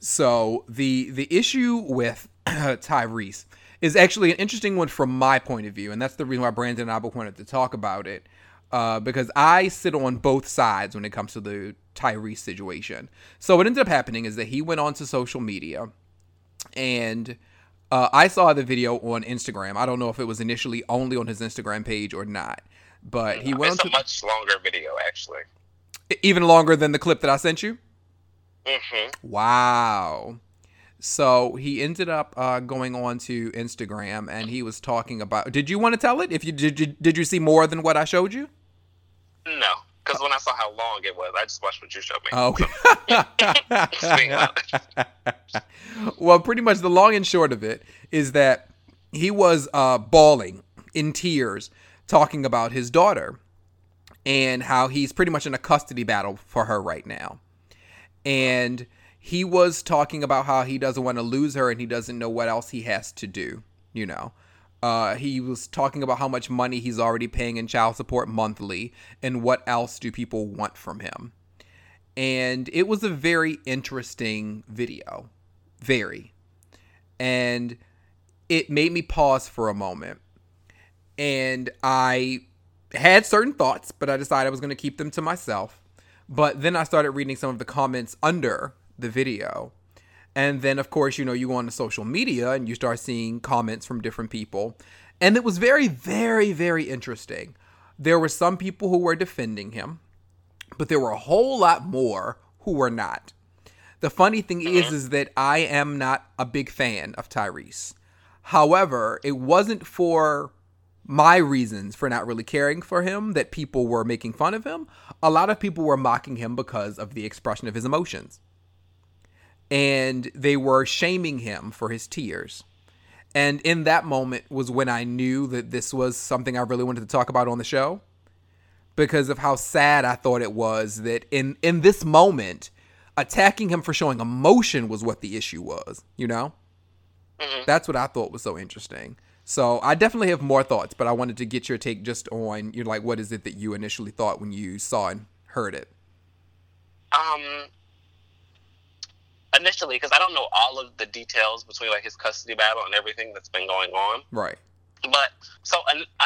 So the the issue with Tyrese is actually an interesting one from my point of view, and that's the reason why Brandon and I both wanted to talk about it. Uh, because I sit on both sides when it comes to the Tyrese situation. So what ended up happening is that he went onto social media, and uh, I saw the video on Instagram. I don't know if it was initially only on his Instagram page or not, but he went. It's a much longer video, actually. Even longer than the clip that I sent you. Mm-hmm. Wow. So he ended up uh, going on to Instagram and he was talking about. Did you want to tell it? If you did, you, did you see more than what I showed you? No, because when I saw how long it was, I just watched what you showed me. okay. well, pretty much the long and short of it is that he was uh, bawling in tears, talking about his daughter and how he's pretty much in a custody battle for her right now and he was talking about how he doesn't want to lose her and he doesn't know what else he has to do, you know. Uh, he was talking about how much money he's already paying in child support monthly and what else do people want from him. And it was a very interesting video. Very. And it made me pause for a moment. And I had certain thoughts, but I decided I was going to keep them to myself. But then I started reading some of the comments under the video. And then, of course, you know, you go on to social media and you start seeing comments from different people. And it was very, very, very interesting. There were some people who were defending him, but there were a whole lot more who were not. The funny thing is, uh-huh. is that I am not a big fan of Tyrese. However, it wasn't for my reasons for not really caring for him that people were making fun of him. A lot of people were mocking him because of the expression of his emotions. And they were shaming him for his tears. And in that moment was when I knew that this was something I really wanted to talk about on the show because of how sad I thought it was that in in this moment attacking him for showing emotion was what the issue was, you know? Mm-hmm. That's what I thought was so interesting. So I definitely have more thoughts, but I wanted to get your take just on you know, like what is it that you initially thought when you saw and heard it? Um, initially, because I don't know all of the details between like his custody battle and everything that's been going on. Right. But so uh,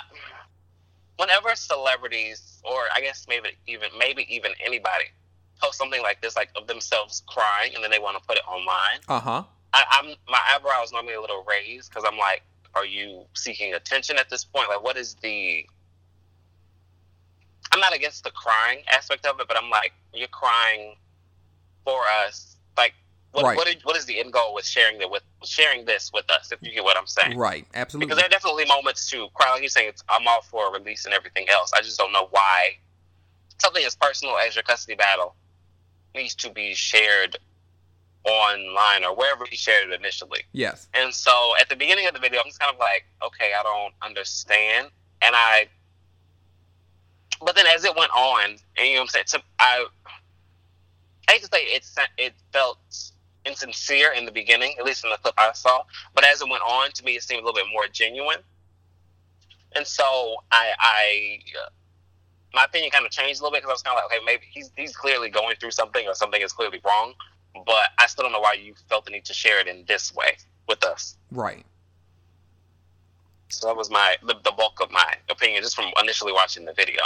whenever celebrities, or I guess maybe even maybe even anybody, post something like this, like of themselves crying, and then they want to put it online. Uh huh. I'm my eyebrows normally a little raised because I'm like, are you seeking attention at this point? Like, what is the? I'm not against the crying aspect of it, but I'm like, you're crying for us. Like, what Right. what, is, what is the end goal with sharing it with sharing this with us? If you get what I'm saying. Right. Absolutely. Because there are definitely moments to cry. Like you're saying, it's, I'm all for release and everything else. I just don't know why something as personal as your custody battle needs to be shared online or wherever he shared it initially. yes. And so at the beginning of the video, I'm just kind of like, okay, I don't understand. And I, but then as it went on, and you know what I'm saying, to, I, I hate to say it, it felt insincere in the beginning, at least in the clip I saw. But as it went on, to me, it seemed a little bit more genuine. And so I, I, my opinion kind of changed a little bit because I was kind of like, okay, maybe he's he's clearly going through something or something is clearly wrong. But I still don't know why you felt the need to share it in this way with us. Right. So that was my the, the bulk of my opinion just from initially watching the video.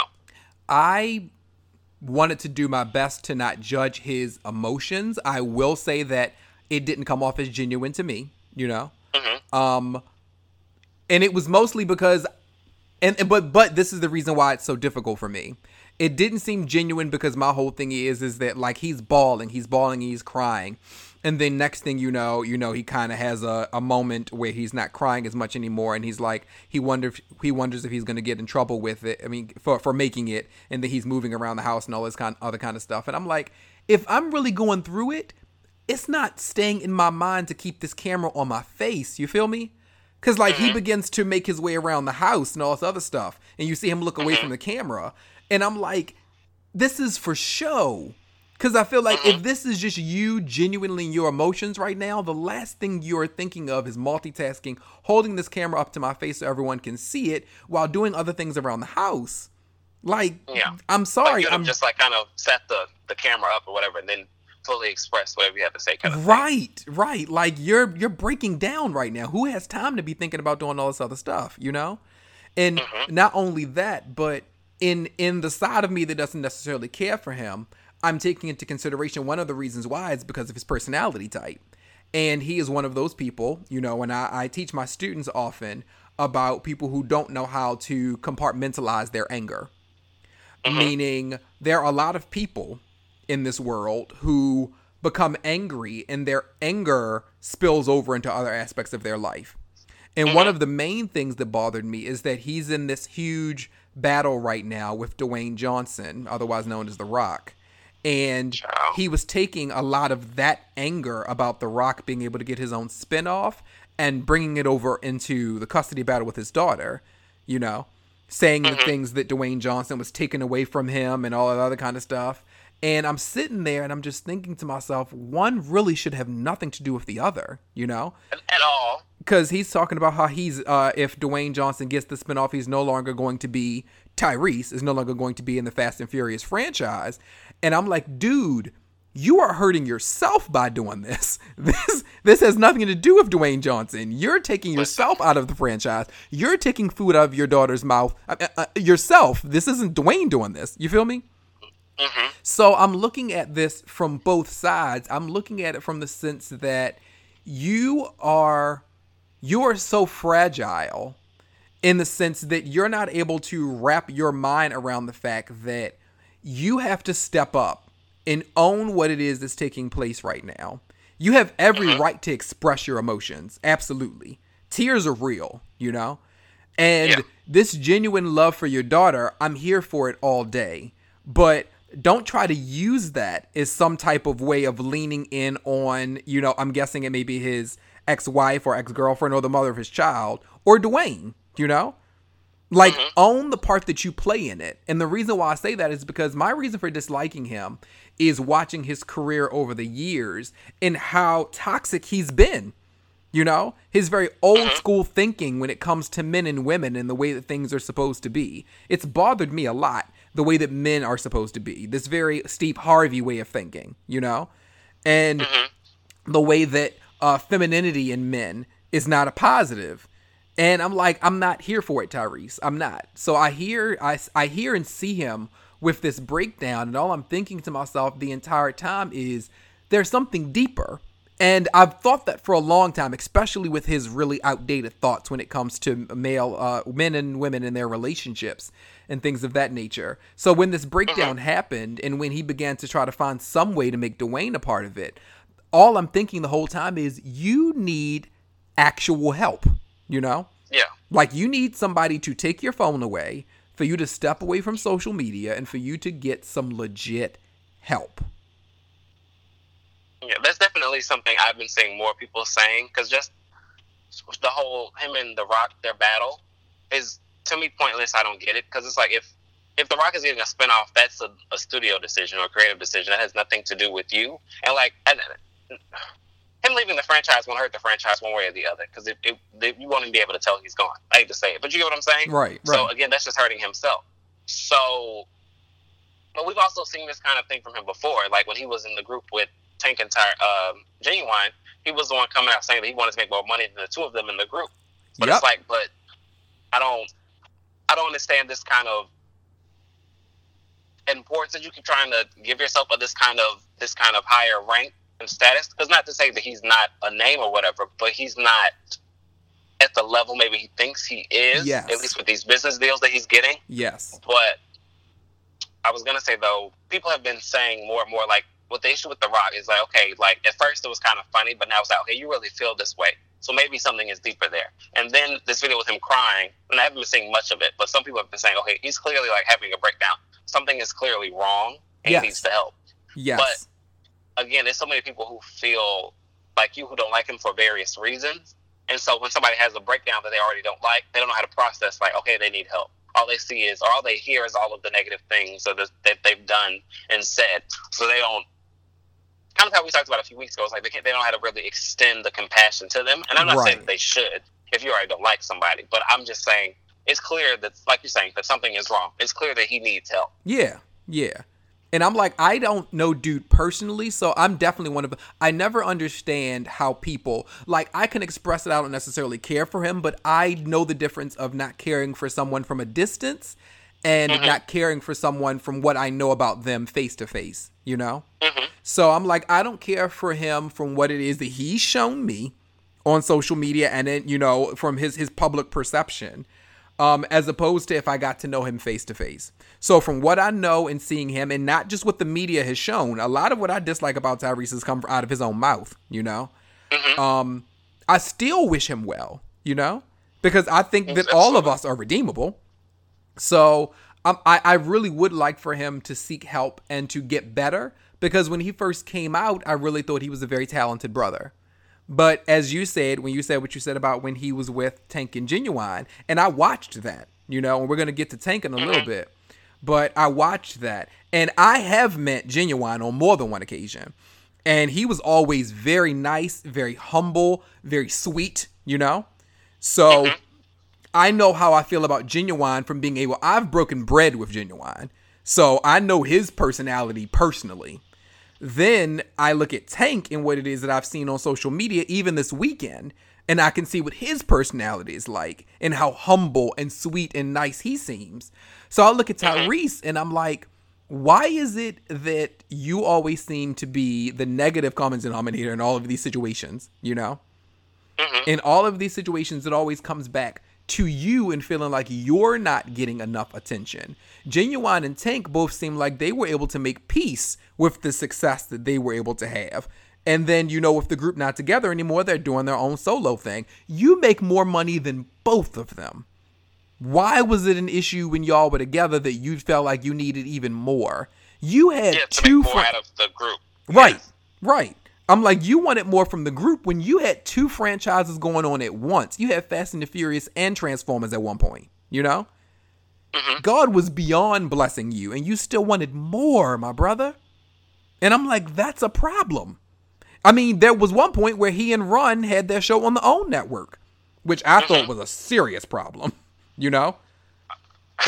I wanted to do my best to not judge his emotions. I will say that it didn't come off as genuine to me, you know. hmm Um and it was mostly because and and- but but this is the reason why it's so difficult for me. It didn't seem genuine because my whole thing is is that like he's bawling, he's bawling, he's crying. And then next thing you know, you know, he kind of has a, a moment where he's not crying as much anymore, and he's like, he wonders he wonders if he's gonna get in trouble with it. I mean, for for making it, and then he's moving around the house and all this kind other kind of stuff. And I'm like, if I'm really going through it, it's not staying in my mind to keep this camera on my face. You feel me? Cause like he mm-hmm. begins to make his way around the house and all this other stuff, and you see him look away from mm-hmm. the camera, and I'm like, this is for show. Cause I feel like if this is just you genuinely your emotions right now, the last thing you're thinking of is multitasking, holding this camera up to my face so everyone can see it while doing other things around the house. Like, Yeah. I'm sorry, you'd I'm just like kind of set the, the camera up or whatever, and then fully express whatever you have to say. Kind of thing. Right, right. Like you're you're breaking down right now. Who has time to be thinking about doing all this other stuff, you know? And mm-hmm. not only that, but in in the side of me that doesn't necessarily care for him, I'm taking into consideration one of the reasons why is because of his personality type. And he is one of those people, you know, and I, I teach my students often about people who don't know how to compartmentalize their anger mm-hmm. meaning there are a lot of people in this world who become angry and their anger spills over into other aspects of their life. And one mm-hmm. of the main things that bothered me is that he's in this huge battle right now with Dwayne Johnson, otherwise known as The Rock. And he was taking a lot of that anger about The Rock being able to get his own spinoff and bringing it over into the custody battle with his daughter, you know, saying the mm-hmm. things that Dwayne Johnson was taking away from him and all that other kind of stuff. And I'm sitting there and I'm just thinking to myself, one really should have nothing to do with the other, you know? At, at all. Because he's talking about how he's uh if Dwayne Johnson gets the spinoff, he's no longer going to be Tyrese, is no longer going to be in the Fast and Furious franchise. And I'm like, dude, you are hurting yourself by doing this. This this has nothing to do with Dwayne Johnson. You're taking yourself out of the franchise. You're taking food out of your daughter's mouth uh, uh, uh, yourself. This isn't Dwayne doing this. You feel me? hmm So I'm looking at this from both sides. I'm looking at it from the sense that you are you are so fragile in the sense that you're not able to wrap your mind around the fact that you have to step up and own what it is that's taking place right now. You have every uh-huh. right to express your emotions. Absolutely. Tears are real, you know? And Yeah. this genuine love for your daughter, I'm here for it all day. But don't try to use that as some type of way of leaning in on, you know, I'm guessing it may be his ex wife or ex girlfriend or the mother of his child or Dwayne, you know? Like, mm-hmm. own the part that you play in it. And the reason why I say that is because my reason for disliking him is watching his career over the years and how toxic he's been. You know, his very old mm-hmm. school thinking when it comes to men and women and the way that things are supposed to be. It's bothered me a lot, the way that men are supposed to be. This very Steve Harvey way of thinking, you know? And mm-hmm. the way that uh, femininity in men is not a positive. And I'm like, I'm not here for it, Tyrese. I'm not. So I hear, I, I hear and see him with this breakdown, and all I'm thinking to myself the entire time is there's something deeper. And I've thought that for a long time, especially with his really outdated thoughts when it comes to male uh, men and women in their relationships and things of that nature. So when this breakdown happened, and when he began to try to find some way to make Dwayne a part of it, all I'm thinking the whole time is you need actual help. You know, Yeah. like you need somebody to take your phone away, for you to step away from social media, and for you to get some legit help. Yeah, that's definitely something I've been seeing more people saying because just the whole him and The Rock their battle is to me pointless. I don't get it because it's like if if The Rock is getting a spinoff, that's a, a studio decision or a creative decision that has nothing to do with you. And like and, him leaving the franchise won't hurt the franchise one way or the other because it, it, they- you won't even be able to tell he's gone. I hate to say it, but you get what I'm saying. Right, So right. again, that's just hurting himself. So, but we've also seen this kind of thing from him before. Like when he was in the group with Tank and Ty, um, Ginuwine, he was the one coming out saying that he wanted to make more money than the two of them in the group. But Yep. it's like, but I don't, I don't understand this kind of importance that you keep trying to give yourself of this kind of this kind of higher rank status. Because not to say that he's not a name or whatever, but he's not at the level maybe he thinks he is. Yes. At least with these business deals that he's getting. Yes. But I was gonna say though, people have been saying more and more like what the issue with The Rock is like, okay, like at first it was kind of funny, but now it's like, okay, you really feel this way. So maybe something is deeper there. And then this video with him crying, and I haven't been seeing much of it, but some people have been saying, okay, he's clearly like having a breakdown. Something is clearly wrong and Yes. he needs to help. Yes. Again, there's so many people who feel like you who don't like him for various reasons. And so when somebody has a breakdown that they already don't like, they don't know how to process like, okay, they need help. All they see is, or all they hear is all of the negative things that, they've done and said. So they don't, kind of how we talked about a few weeks ago, it's like they, can't, they don't know how to really extend the compassion to them. And I'm not saying Right. that they should if you already don't like somebody, but I'm just saying it's clear that, like you're saying, that something is wrong. It's clear that he needs help. Yeah, yeah. And I'm like, I don't know dude personally, so I'm definitely one of the I never understand how people like I can express that I don't necessarily care for him, but I know the difference of not caring for someone from a distance and not caring for someone from what I know about them face to face, you know? hmm So I'm like, I don't care for him from what it is that he's shown me on social media and then, you know, from his his public perception. Um, as opposed to if I got to know him face to face. So from what I know and seeing him, and not just what the media has shown, a lot of what I dislike about Tyrese has come out of his own mouth, you know? Um, I still wish him well, you know? Because I think that all of us are redeemable. So um, I, I really would like for him to seek help and to get better because when he first came out, I really thought he was a very talented brother. But as you said, when you said what you said about when he was with Tank and Ginuwine, and I watched that, you know, and we're going to get to Tank in a little mm-hmm. bit, but I watched that. And I have met Ginuwine on more than one occasion. And he was always very nice, very humble, very sweet, you know? So mm-hmm. I know how I feel about Ginuwine from being able. I've broken bread with Ginuwine, so I know his personality personally. Then I look at Tank and what it is that I've seen on social media, even this weekend, and I can see what his personality is like and how humble and sweet and nice he seems. So I look at mm-hmm. Tyrese and I'm like, why is it that you always seem to be the negative common denominator in all of these situations? You know? Mm-hmm. in all of these situations, it always comes back to you and feeling like you're not getting enough attention. Ginuwine and Tank both seem like they were able to make peace with the success that they were able to have. And then, you know, with the group not together anymore, they're doing their own solo thing. You make more money than both of them. Why was it an issue when y'all were together that you felt like you needed even more? You had Yeah, two fr- out of the group. Right, right. I'm like, you wanted more from the group when you had two franchises going on at once. You had Fast and the Furious and Transformers at one point, you know? Mm-hmm. God was beyond blessing you, and you still wanted more, my brother. And I'm like, that's a problem. I mean, there was one point where he and Run had their show on the OWN network, which I thought mm-hmm. was a serious problem, you know?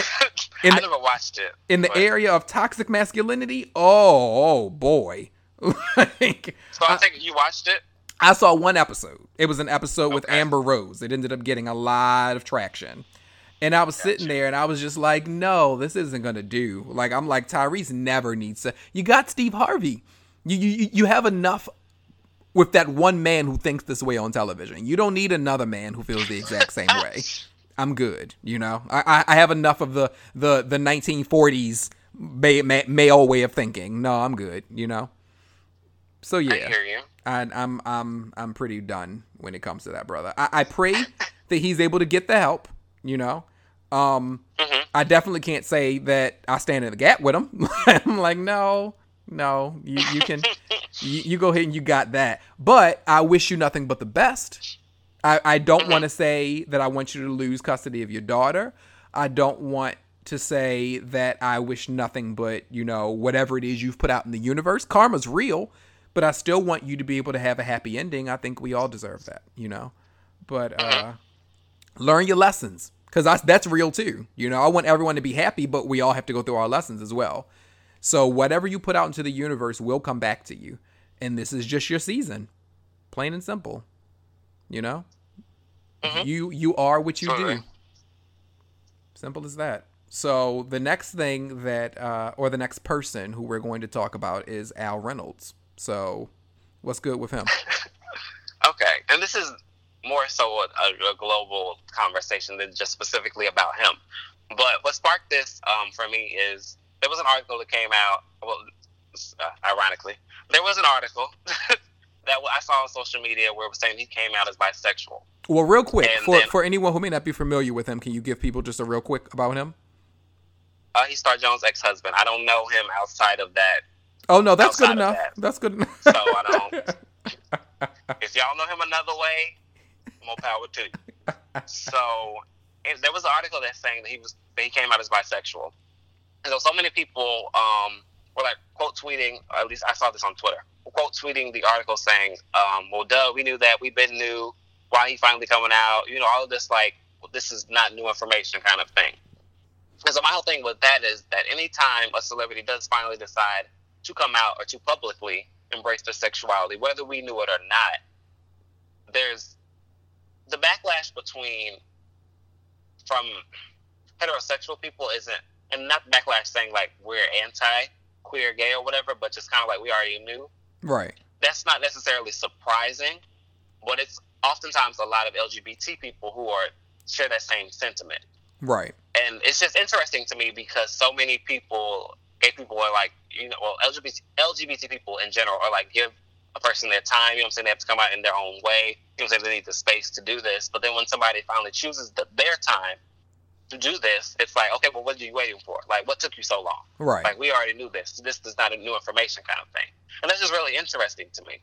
In I the- never watched it. In the area of toxic masculinity, oh, oh boy. like, So I think you watched it. I saw one episode. It was an episode with Amber Rose. It ended up getting a lot of traction. And I was sitting there and I was just like, no, this isn't gonna do. Like I'm like Tyrese never needs to. You got Steve Harvey. You you you have enough with that one man who thinks this way on television. You don't need another man who feels the exact same way. I'm good. You know, I I, have enough of the the the 1940s ma- ma- male way of thinking. No, I'm good. You know. So yeah. I hear you. I, I'm I'm I'm pretty done when it comes to that, brother. I, I pray that he's able to get the help. You know, um, Mhm. I definitely can't say that I stand in the gap with him. I'm like, no, no, you you can you, you go ahead and you got that. But I wish you nothing but the best. I, I don't want to say that I want you to lose custody of your daughter. I don't want to say that I wish nothing but, you know, whatever it is you've put out in the universe. Karma's real, but I still want you to be able to have a happy ending. I think we all deserve that, you know. But uh learn your lessons cuz that's real too. You know, I want everyone to be happy, but we all have to go through our lessons as well. So whatever you put out into the universe will come back to you. And this is just your season. Plain and simple. You know? Mhm. You you are what you do. Simple as that. So the next thing that uh or the next person who we're going to talk about is Al Reynolds. So what's good with him? Okay, and this is more so a, a, global conversation than just specifically about him. But what sparked this um, for me is there was an article that came out. Well, uh, ironically, there was an article that I saw on social media where it was saying he came out as bisexual. Well, real quick, And for then- for anyone who may not be familiar with him, can you give people just a real quick about him? Uh, he's Star Jones' ex-husband. I don't know him outside of that, Oh no, that's good enough. that. That's good enough. so I don't. if y'all know him another way, more power to you. So there was an article that's saying that he was that he came out as bisexual. And so so many people um, were like quote tweeting, or at least I saw this on Twitter, quote tweeting the article saying, um, "Well, duh, we knew that. We've been knew. Why he finally coming out? You know, all of this like well, this is not new information kind of thing." And so my whole thing with that is that anytime a celebrity does finally decide to come out or to publicly embrace their sexuality, whether we knew it or not, there's the backlash between from heterosexual people isn't and not backlash saying like we're anti queer gay or whatever, but just kind of like we already knew. right. That's not necessarily surprising, but it's oftentimes a lot of LGBT people who are share that same sentiment Right. and it's just interesting to me because so many people, gay people are like, you know, well, LGBT LGBT people in general are like give a person their time. You know what I'm saying? They have to come out in their own way. You know what I'm saying? They need the space to do this. But then when somebody finally chooses the, their time to do this, it's like, okay, well, what are you waiting for? Like, what took you so long? Right. Like, we already knew this. This is not a new information kind of thing. And that's just really interesting to me.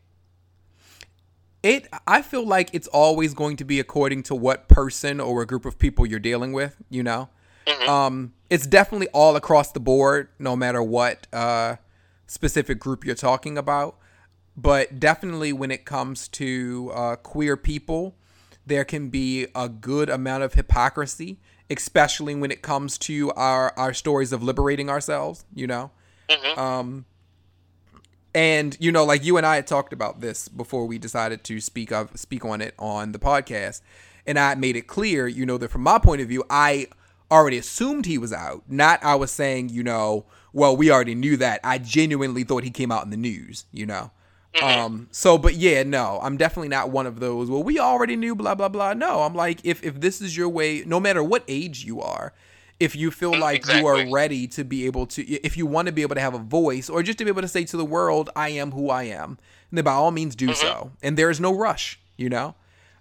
It I feel like it's always going to be according to what person or a group of people you're dealing with, you know. Mhm. Um it's definitely all across the board no matter what uh specific group you're talking about, but definitely when it comes to uh queer people, there can be a good amount of hypocrisy, especially when it comes to our our stories of liberating ourselves, you know. hmm Um, and you know, like you and I had talked about this before we decided to speak of speak on it on the podcast, and I made it clear, you know, that from my point of view, I already assumed he was out. Not I was saying, you know, well, we already knew that. I genuinely thought he came out in the news, you know. Um, so but yeah, no, I'm definitely not one of those. Well, we already knew, blah blah blah. No, I'm like, if if this is your way, no matter what age you are, if you feel like you are ready to be able to, if you want to be able to have a voice, or just to be able to say to the world, I am who I am, then by all means do so. And there is no rush, you know.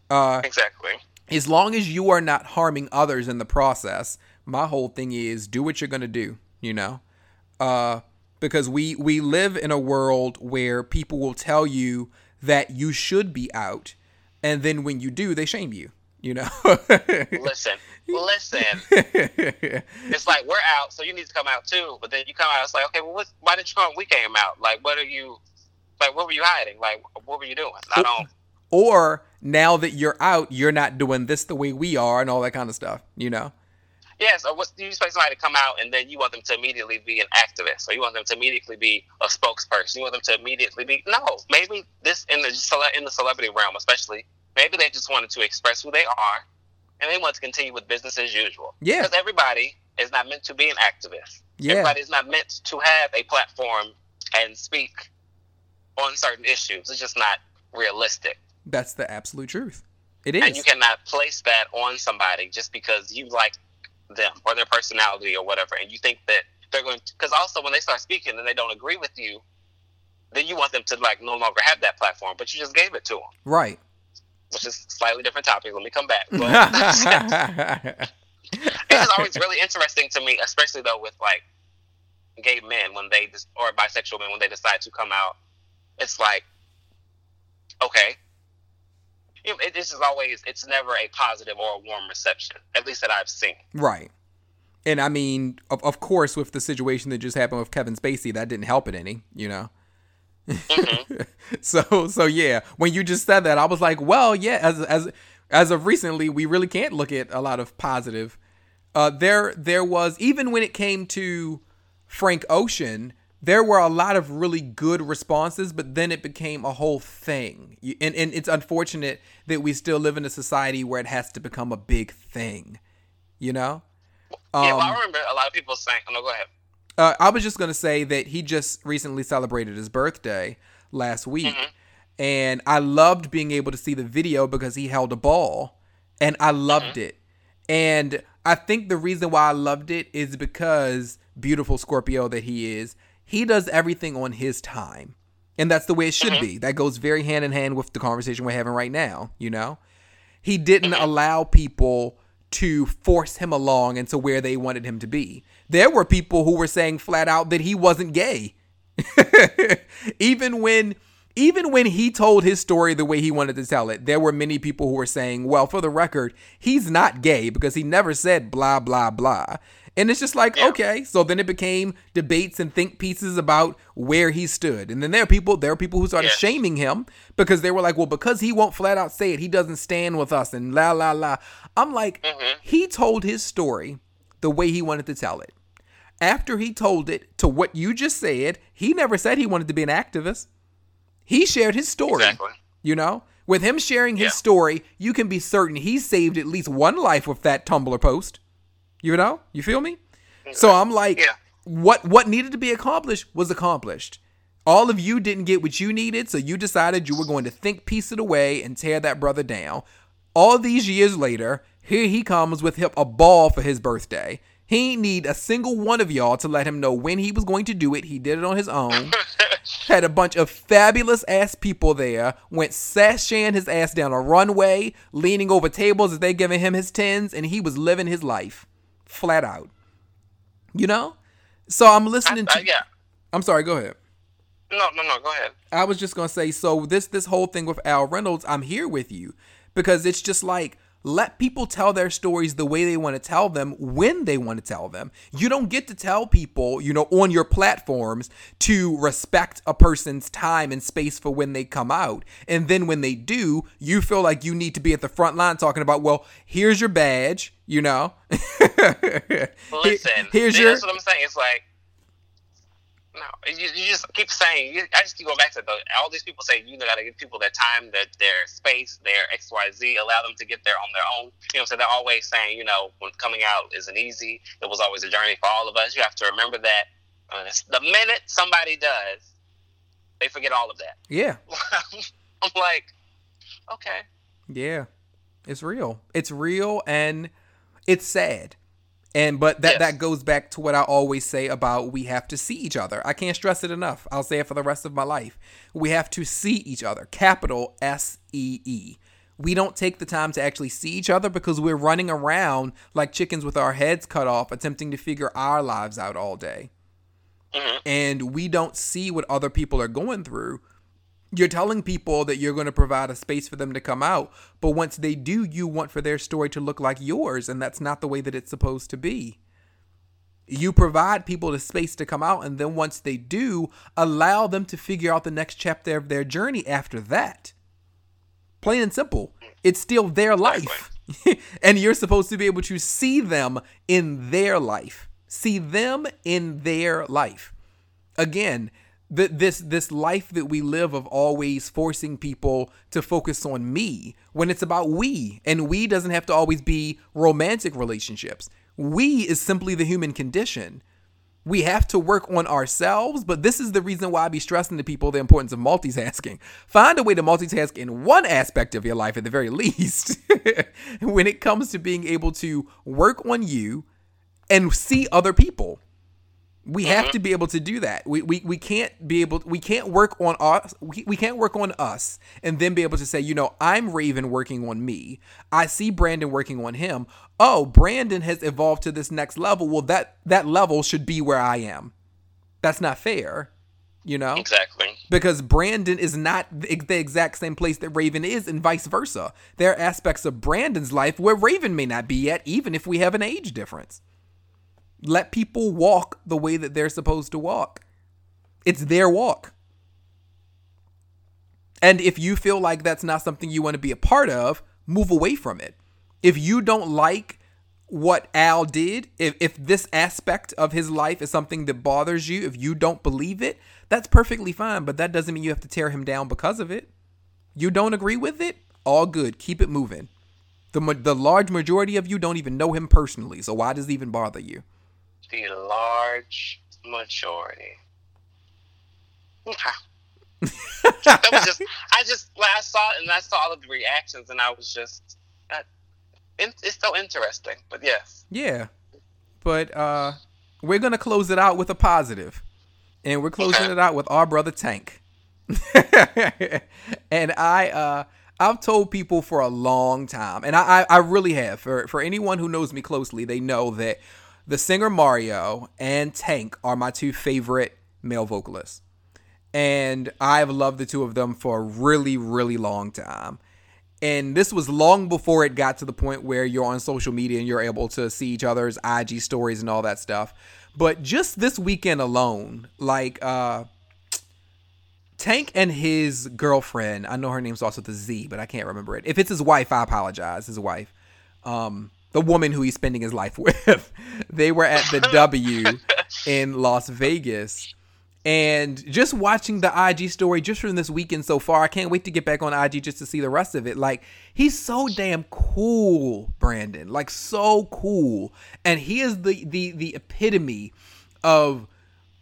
Uh, Exactly. As long as you are not harming others in the process, my whole thing is do what you're gonna do, you know? Uh because we we live in a world where people will tell you that you should be out, and then when you do, they shame you, you know? Listen, listen. It's like we're out, so you need to come out too. But then you come out, it's like, okay, well, what, why did you come? We came out. Like, what are you? Like, what were you hiding? Like, what were you doing? I don't. or now that you're out, you're not doing this the way we are, and all that kind of stuff, you know? Yes, or what you expect somebody to come out and then you want them to immediately be an activist, or you want them to immediately be a spokesperson. You want them to immediately be no. Maybe this in the in the celebrity realm, especially, maybe they just wanted to express who they are, and they want to continue with business as usual. Yeah. because everybody is not meant to be an activist. Yeah. Everybody is not meant to have a platform and speak on certain issues. It's just not realistic. That's the absolute truth. It is. And you cannot place that on somebody just because you like them or their personality or whatever, and you think that they're going to. Because also, when they start speaking and they don't agree with you, then you want them to like no longer have that platform, but you just gave it to them, right. which is a slightly different topic. Let me come back. But it's just always really interesting to me, especially though with like gay men when they or bisexual men when they decide to come out. It's like, okay, Know, it, this is always it's never a positive or a warm reception, at least that I've seen. right. And I mean, of, of course, with the situation that just happened with Kevin Spacey, that didn't help it any, you know. Mhm. so so yeah, when you just said that, I was like, well, yeah, as as as of recently, we really can't look at a lot of positive. Uh, there there was even when it came to Frank Ocean, there were a lot of really good responses, but then it became a whole thing. And and it's unfortunate that we still live in a society where it has to become a big thing. You know? yeah, well, Um, I remember a lot of people saying, "Oh no, go ahead." uh, I was just gonna say that he just recently celebrated his birthday last week, and I loved being able to see the video because he held a ball, and I loved it. And I think the reason why I loved it is because beautiful Scorpio that he is, he does everything on his time, and that's the way it should mm-hmm. be. That goes very hand in hand with the conversation we're having right now. You know, he didn't mm-hmm. allow people to force him along into where they wanted him to be. There were people who were saying flat out that he wasn't gay. even when even when he told his story the way he wanted to tell it, there were many people who were saying, "Well, for the record, he's not gay because he never said blah blah blah." And it's just like, Yeah. okay, so then it became debates and think pieces about where he stood. And then there are people, there are people who started Yeah. shaming him because they were like, well, because he won't flat out say it, he doesn't stand with us and la la la. I'm like, Mhm. he told his story the way he wanted to tell it. After he told it to what you just said, he never said he wanted to be an activist. He shared his story. Exactly. You know? With him sharing his Yeah. story, you can be certain he saved at least one life with that Tumblr post. You know? You feel me? Mm-hmm. So I'm like, Yeah. what what needed to be accomplished was accomplished. All of you didn't get what you needed, so you decided you were going to think piece it away and tear that brother down. All these years later, here he comes with him a ball for his birthday. He ain't need a single one of y'all to let him know when he was going to do it. He did it on his own. Had a bunch of fabulous ass people there. Went sashaying his ass down a runway, leaning over tables as they giving him his tens, and he was living his life, flat out. You know. So I'm listening Uh, to. yeah. I'm sorry. Go ahead. No, no, no. Go ahead. I was just gonna say, so this this whole thing with Al Reynolds, I'm here with you because it's just like let people tell their stories the way they want to tell them when they want to tell them. You don't get to tell people, you know, on your platforms to respect a person's time and space for when they come out. And then when they do, you feel like you need to be at the front line talking about, well, here's your badge, you know. Listen, here's your that's what I'm saying. It's like, no, you, you just keep saying. You, I just keep going back to all these people say you know, got to give people their time, their their space, their X Y Z. Allow them to get there on their own. You know, so they're always saying, you know, when coming out isn't easy. It was always a journey for all of us. You have to remember that. Uh, the minute somebody does, they forget all of that. yeah. I'm like, okay, Yeah. It's real. It's real and it's sad. And but that Yes. that goes back to what I always say about we have to see each other. I can't stress it enough. I'll say it for the rest of my life. We have to see each other. Capital S E E. We don't take the time to actually see each other because we're running around like chickens with our heads cut off attempting to figure our lives out all day. Mhm. And we don't see what other people are going through you're telling people that you're going to provide a space for them to come out but once they do you want for their story to look like yours and that's not the way that it's supposed to be you provide people the space to come out and then once they do allow them to figure out the next chapter of their journey after that plain and simple it's still their life and you're supposed to be able to see them in their life. See them in their life. Again, this this life that we live of always forcing people to focus on me when it's about we and we doesn't have to always be romantic relationships. We is simply the human condition we have to work on ourselves, but this is the reason why I be stressing to people the importance of multitasking. Find a way to multitask in one aspect of your life at the very least when it comes to being able to work on you and see other people. We have mm-hmm. to be able to do that. We, we we can't be able we can't work on us we, we can't work on us and then be able to say, you know, I'm Raven working on me. I see Brandon working on him. Oh, Brandon has evolved to this next level. Well, that that level should be where I am. That's not fair, you know? Exactly. Because Brandon is not the the exact same place that Raven is and vice versa. There are aspects of Brandon's life where Raven may not be yet even if we have an age difference. Let people walk the way that they're supposed to walk. It's their walk. And if you feel like that's not something you want to be a part of, move away from it. If you don't like what Al did, if, if this aspect of his life is something that bothers you, if you don't believe it, that's perfectly fine. But that doesn't mean you have to tear him down because of it. You don't agree with it? All good. Keep it moving. The, the large majority of you don't even know him personally. So why does it even bother you? The large majority. that was just, I just, when I saw it and I saw all of the reactions, and I was just, that, it's so interesting. But yes. Yeah. But uh, we're going to close it out with a positive. And we're closing okay. it out with our brother Tank. and I, uh, I've told people for a long time, and I, I, I really have. For for anyone who knows me closely, they know that the singer Mario and Tank are my two favorite male vocalists. And I've loved the two of them for a really, really long time. And this was long before it got to the point where you're on social media and you're able to see each other's IG stories and all that stuff. But just this weekend alone, like uh Tank and his girlfriend, I know her name's also the Z, but I can't remember it. If it's his wife, I apologize. His wife. Um the woman who he's spending his life with. they were at the W in Las Vegas. And just watching the IG story just from this weekend so far, I can't wait to get back on IG just to see the rest of it. Like, he's so damn cool, Brandon. Like, so cool. And he is the the the epitome of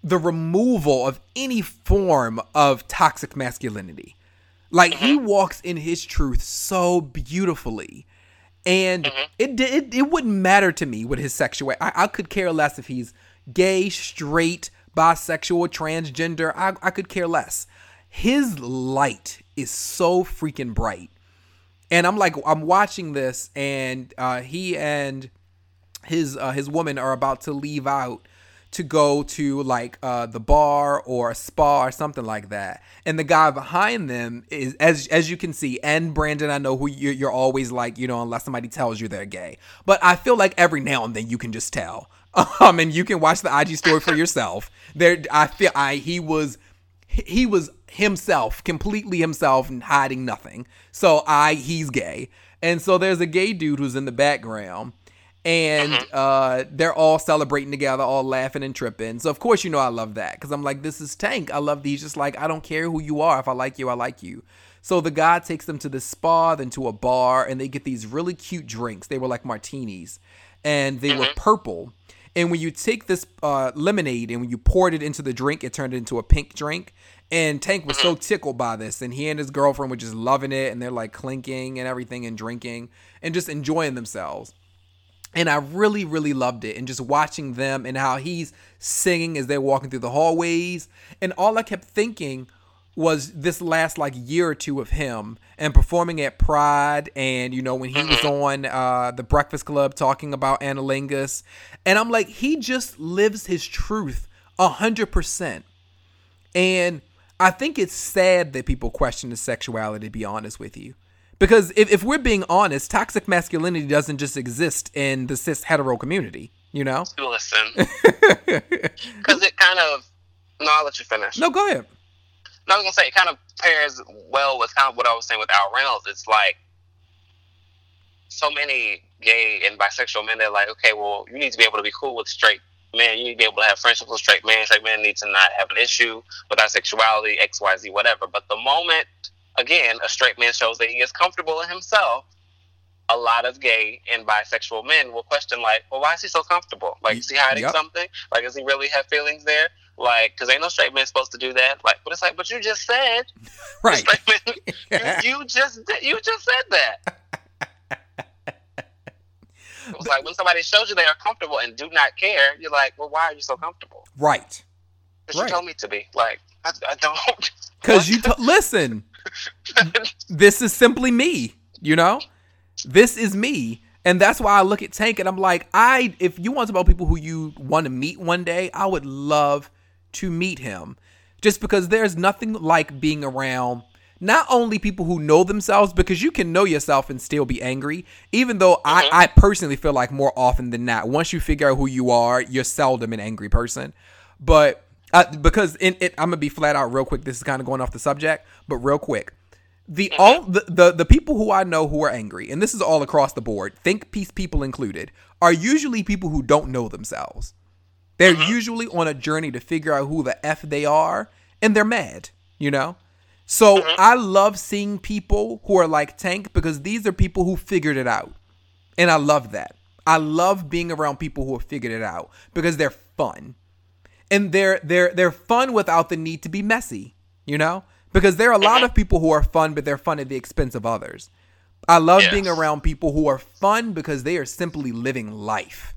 the removal of any form of toxic masculinity. Like he mm-hmm. walks in his truth so beautifully and mm-hmm. it, it it wouldn't matter to me what his sexuality. I, I could care less if he's gay, straight, bisexual, transgender. I, I could care less. His light is so freaking bright, and I'm like, I'm watching this, and uh, he and his uh, his woman are about to leave out to go to like uh, the bar or a spa or something like that. And the guy behind them is, as as you can see, and Brandon, I know who you're, you're always like, you know, unless somebody tells you they're gay. But I feel like every now and then you can just tell. Um, and you can watch the IG story for yourself. There, I feel I he was he was himself, completely himself, and hiding nothing. So I he's gay. And so there's a gay dude who's in the background and mm-hmm. uh, they're all celebrating together, all laughing and tripping. So of course you know I love that because I'm like, this is Tank. I love these. Just like I don't care who you are. If I like you, I like you. So the guy takes them to the spa, then to a bar, and they get these really cute drinks. They were like martinis, and they mm-hmm. were purple. And when you take this uh, lemonade and when you poured it into the drink, it turned into a pink drink. And Tank was so mm-hmm. tickled by this, and he and his girlfriend were just loving it, and they're like clinking and everything and drinking and just enjoying themselves and I really, really loved it. And just watching them and how he's singing as they're walking through the hallways. And all I kept thinking was this last like year or two of him and performing at Pride and you know when he was mm-hmm. on uh the Breakfast Club talking about Anilingus and I'm like he just lives his truth a hundred percent and I think it's sad that people question his sexuality to be honest with you because if, if we're being honest, toxic masculinity doesn't just exist in the cis hetero community, you know? Listen. Because it kind of. No, I'll let you finish. No, go ahead. No, I was going to say, it kind of pairs well with kind of what I was saying with Al Reynolds. It's like. so many gay and bisexual men. They're like, okay, well, you need to be able to be cool with straight men. You need to be able to have friendships with straight men. Straight men need to not have an issue with our sexuality, X, Y, Z, whatever. But the moment, again, a straight man shows that he is comfortable in himself, a lot of gay and bisexual men will question, like, well, why is he so comfortable? Like, is he hiding yep. something? Like, does he really have feelings there? Like, because ain't no straight man supposed to do that. Like, but it's like, but you just said, right? Man, you, you just you just said that. It was like when somebody shows you they are comfortable and do not care, you're like, well, why are you so comfortable? Right. Because right. you told me to be. Like, I, I don't. Because you t- listen. this is simply me. You know, this is me. And that's why I look at Tank and I'm like, I if you want to about people who you want to meet one day, I would love to meet him. Just because there's nothing like being around not only people who know themselves, because you can know yourself and still be angry, even though mm-hmm. I, I personally feel like more often than not, once you figure out who you are, you're seldom an angry person. But uh, because in it, I'm gonna be flat out real quick. This is kind of going off the subject, but real quick. The mm-hmm. all the, the the people who I know who are angry, and this is all across the board, think piece people included, are usually people who don't know themselves. They're mm-hmm. usually on a journey to figure out who the f they are, and they're mad. You know, so mm-hmm. I love seeing people who are like Tank because these are people who figured it out. And I love that. I love being around people who have figured it out because they're fun. And they're they're they're fun without the need to be messy, you know? Because there are a mm-hmm. lot of people who are fun but they're fun at the expense of others. I love yes. being around people who are fun because they are simply living life.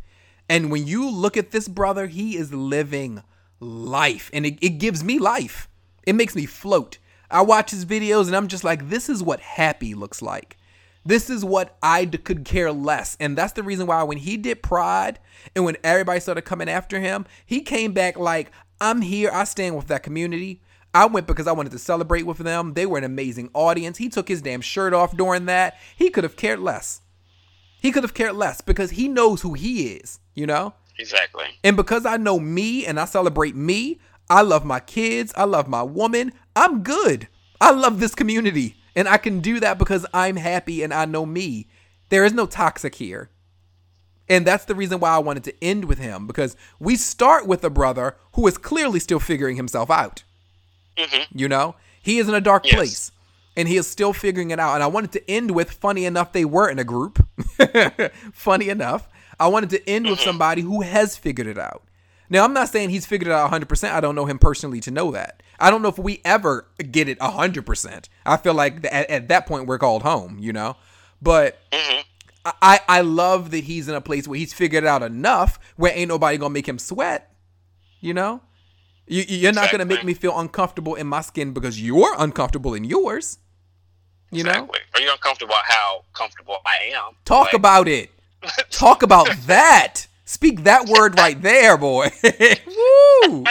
And when you look at this brother, he is living life and it, it gives me life. It makes me float. I watch his videos and I'm just like, this is what happy looks like. This is what I d- could care less. And that's the reason why when he did Pride and when everybody started coming after him, he came back like, I'm here. I stand with that community. I went because I wanted to celebrate with them. They were an amazing audience. He took his damn shirt off during that. He could have cared less. He could have cared less because he knows who he is, you know? Exactly. And because I know me and I celebrate me, I love my kids. I love my woman. I'm good. I love this community. And I can do that because I'm happy and I know me. There is no toxic here. And that's the reason why I wanted to end with him because we start with a brother who is clearly still figuring himself out. Mm-hmm. You know, he is in a dark yes. place and he is still figuring it out. And I wanted to end with funny enough, they were in a group. funny enough, I wanted to end mm-hmm. with somebody who has figured it out. Now, I'm not saying he's figured it out 100%. I don't know him personally to know that. I don't know if we ever get it 100%. I feel like at, at that point we're called home, you know? But mm-hmm. I, I love that he's in a place where he's figured it out enough where ain't nobody going to make him sweat, you know? You, you're not going to make me feel uncomfortable in my skin because you're uncomfortable in yours. You exactly. know? Are you uncomfortable how comfortable I am? Talk like, about it. Talk about that. Speak that word right there, boy. Woo!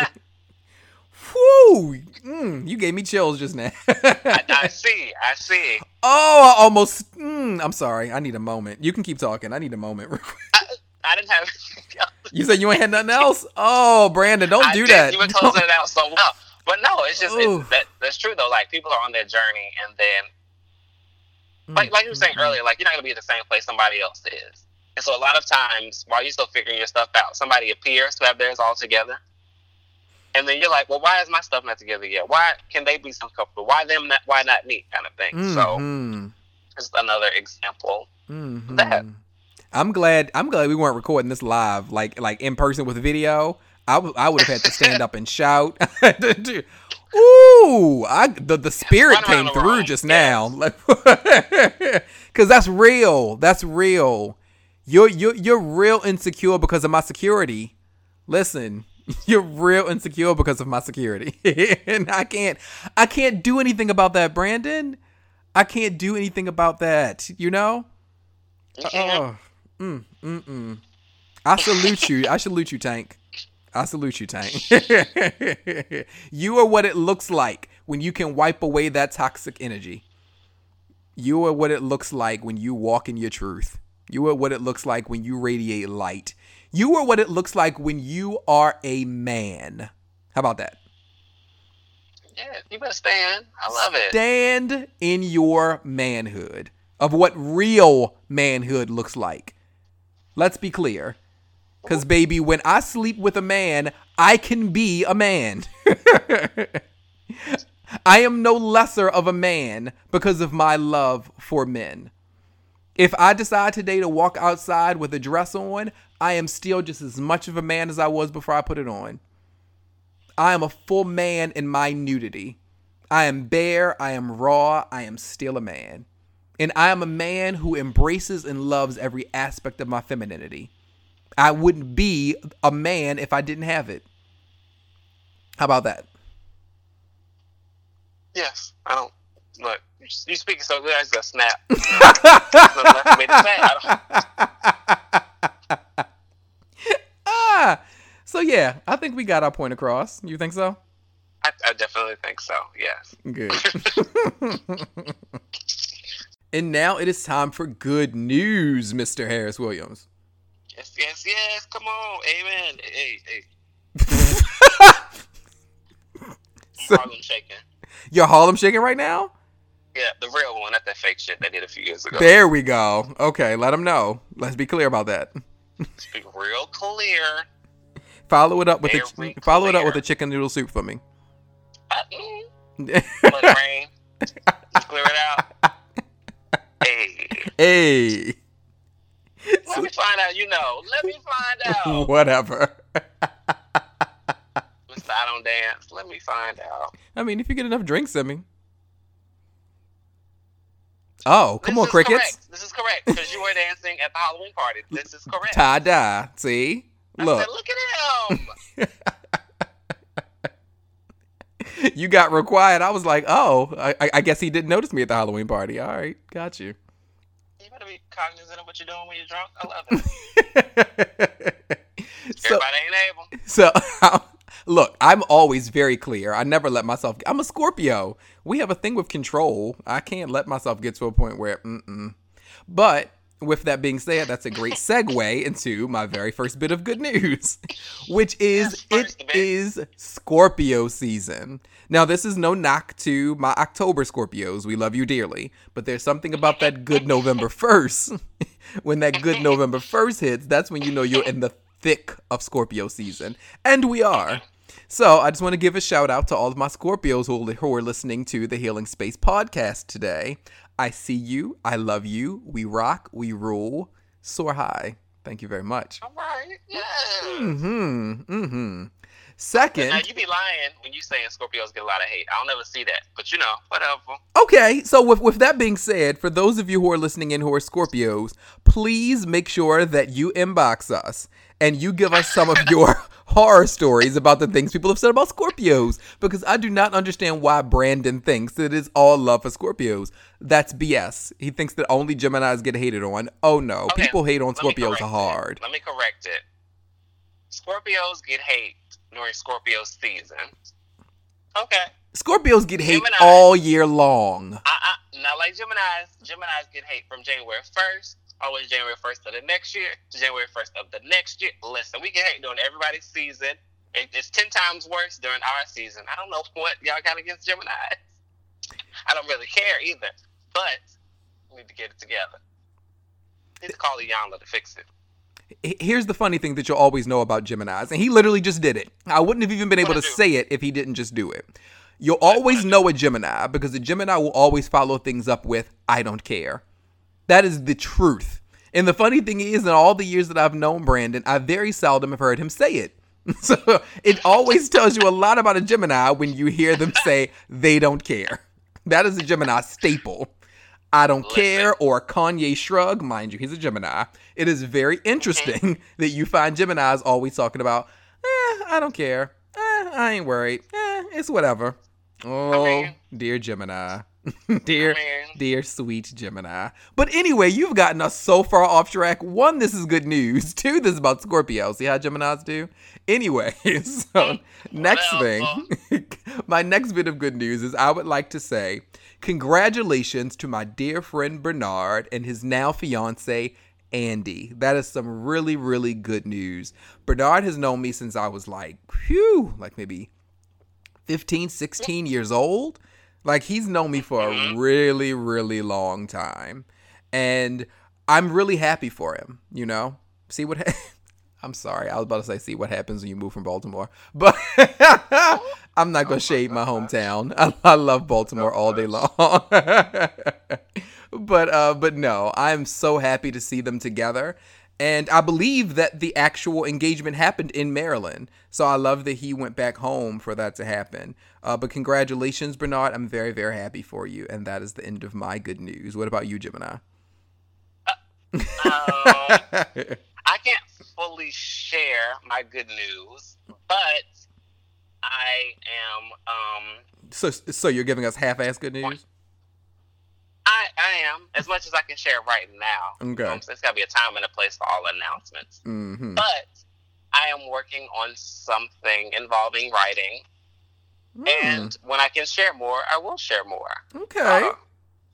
Woo! Mm, you gave me chills just now. I, I, see. I see. Oh, I almost. Mm, I'm sorry. I need a moment. You can keep talking. I need a moment. I, I didn't have. you said you ain't had nothing else. Oh, Brandon, don't I do did. that. You were closing it out so well. But no, it's just it's, that, that's true though. Like people are on their journey, and then, like like you were saying mm-hmm. earlier, like you're not gonna be at the same place somebody else is. And so a lot of times, while you're still figuring your stuff out, somebody appears to have theirs all together. And then you're like, well, why is my stuff not together yet? Why can they be so comfortable? Why them? Not, why not me? Kind of thing. Mm-hmm. So, just another example mm-hmm. that. I'm glad. I'm glad we weren't recording this live, like like in person with video. I, w- I would have had to stand up and shout. Ooh, I the, the spirit came through just now, because that's real. That's real. You're you're you're real insecure because of my security. Listen, you're real insecure because of my security. and I can't I can't do anything about that, Brandon. I can't do anything about that, you know? Oh. Mm, mm, mm. I salute you. I salute you, Tank. I salute you, Tank. you are what it looks like when you can wipe away that toxic energy. You are what it looks like when you walk in your truth. You are what it looks like when you radiate light. You are what it looks like when you are a man. How about that? Yeah, you better stand. I love it. Stand in your manhood. of what real manhood looks like. Let's be clear. Because, baby, when I sleep with a man, I can be a man. I am no lesser of a man because of my love for men. If I decide today to walk outside with a dress on, I am still just as much of a man as I was before I put it on. I am a full man in my nudity. I am bare, I am raw, I am still a man. And I am a man who embraces and loves every aspect of my femininity. I wouldn't be a man if I didn't have it. How about that? Yes, I don't look. You speaking so good, I just got snap. Nothing left for me to say. I don't- Ah, so yeah, I think we got our point across. You think so? I, I definitely think so. Yes. Good. and now it is time for good news, Mr. Harris Williams. Yes, yes, yes. Come on. Amen. Hey, hey. So- Harlem shaking. You're Harlem shaking right now? Yeah, the real one, not that fake shit they did a few years ago. There we go. Okay, let them know. Let's be clear about that. Speak real clear. Follow it up with a Very follow it up with a chicken noodle soup for me. Uh, mm, let rain. Let's clear it out. Hey, hey, let me find out. You know, let me find out. whatever. Mr. I don't dance. Let me find out. I mean, if you get enough drinks in me. Oh, come This on, crickets. Correct. This is correct because you were dancing at the Halloween party. This is correct. Tie dye. See? I Look, said, look at him. you got real quiet. I was like, oh, I, I- I guess he didn't notice me at the Halloween party. All right, got you. You better be cognizant of what you're doing when you're drunk. I love it. so, Everybody ain't able. so look, I'm always very clear. I never let myself. I'm a Scorpio. We have a thing with control. I can't let myself get to a point where, mm-mm. But with that being said, that's a great segue into my very first bit of good news, which is Yes, it is Scorpio season. Now, this is no knock to my October Scorpios. We love you dearly. But there's something about that good November 1st. when that good November 1st hits, that's when you know you're in the thick of Scorpio season. And we are. So I just want to give a shout out to all of my Scorpios who, who are listening to the Healing Space podcast today. I see you. I love you. We rock. We rule. Soar high. Thank you very much. All right. Yeah. Mm-hmm. Mm-hmm. Now Second, you be lying when you saying Scorpios get a lot of hate. I'll never see that, but you know, whatever. Okay, so with with that being said, for those of you who are listening in who are Scorpios, please make sure that you inbox us and you give us some of your horror stories about the things people have said about Scorpios because I do not understand why Brandon thinks that it is all love for Scorpios. That's BS. He thinks that only Geminis get hated on. Oh no, Okay, people hate on Scorpios correct it. hard. Let me correct it. Scorpios get hate during Scorpio season. Okay. Scorpios get hate Gemini. all year long. I, I, not like Gemini's. Gemini's get hate from January 1st, always January 1st of the next year January 1st of the next year. Listen, we get hate during everybody's season. It, it's 10 times worse during our season. I don't know what y'all got against Gemini. I don't really care either. But we need to get it together. Need to call Iyanla to fix it. Here's the funny thing that you'll always know about Geminis, and he literally just did it. I wouldn't have even been able to do? say it if he didn't just do it. You'll always know a Gemini because a Gemini will always follow things up with, I don't care. That is the truth. And the funny thing is, in all the years that I've known Brandon, I very seldom have heard him say it. So it always tells you a lot about a Gemini when you hear them say they don't care. That is a Gemini staple. I don't Listen. care or Kanye shrug. Mind you, he's a Gemini. It is very interesting that you find Geminis always talking about, eh, I don't care. Eh, I ain't worried. Eh, it's whatever. Oh, dear Gemini. dear, I mean- dear sweet Gemini. But anyway, you've gotten us so far off track. One, this is good news. Two, this is about Scorpio. See how Geminis do? Anyway, so hmm. next thing, my next bit of good news is I would like to say congratulations to my dear friend Bernard and his now fiance Andy. That is some really, really good news. Bernard has known me since I was like, whew, like maybe 15, 16 years old. Like he's known me for a really, really long time. and I'm really happy for him. You know, see what. Ha- I'm sorry, I was about to say, see what happens when you move from Baltimore, but I'm not gonna shade my hometown. I, I love Baltimore all day long. but uh, but no, I'm so happy to see them together. And I believe that the actual engagement happened in Maryland. So I love that he went back home for that to happen. Uh, but congratulations, Bernard. I'm very, very happy for you. And that is the end of my good news. What about you, Gemini? Um, I can't fully share my good news, but I am. Um, so, so you're giving us half-ass good news? I, I am as much as I can share right now. Okay. Um, there's got to be a time and a place for all announcements. Mm-hmm. But I am working on something involving writing, Mm. and when I can share more, I will share more. Okay.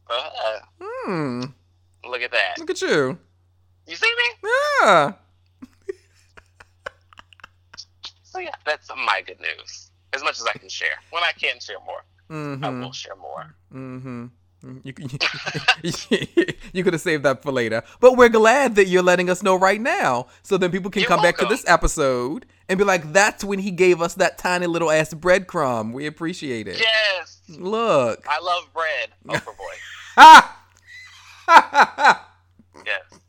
Uh, uh, Hmm. look at that. Look at you. You see me? Yeah. So yeah, that's my good news. As much as I can share. When I can share more, I Mm-hmm. will share more. Mm-hmm. Mm-hmm. You, you, you could have saved that for later. But we're glad that you're letting us know right now. So then people can You're come back to this episode and be like, that's when he gave us that tiny little ass breadcrumb. We appreciate it. Yes, Look. I love bread. Oprah boy. Ha! Yes.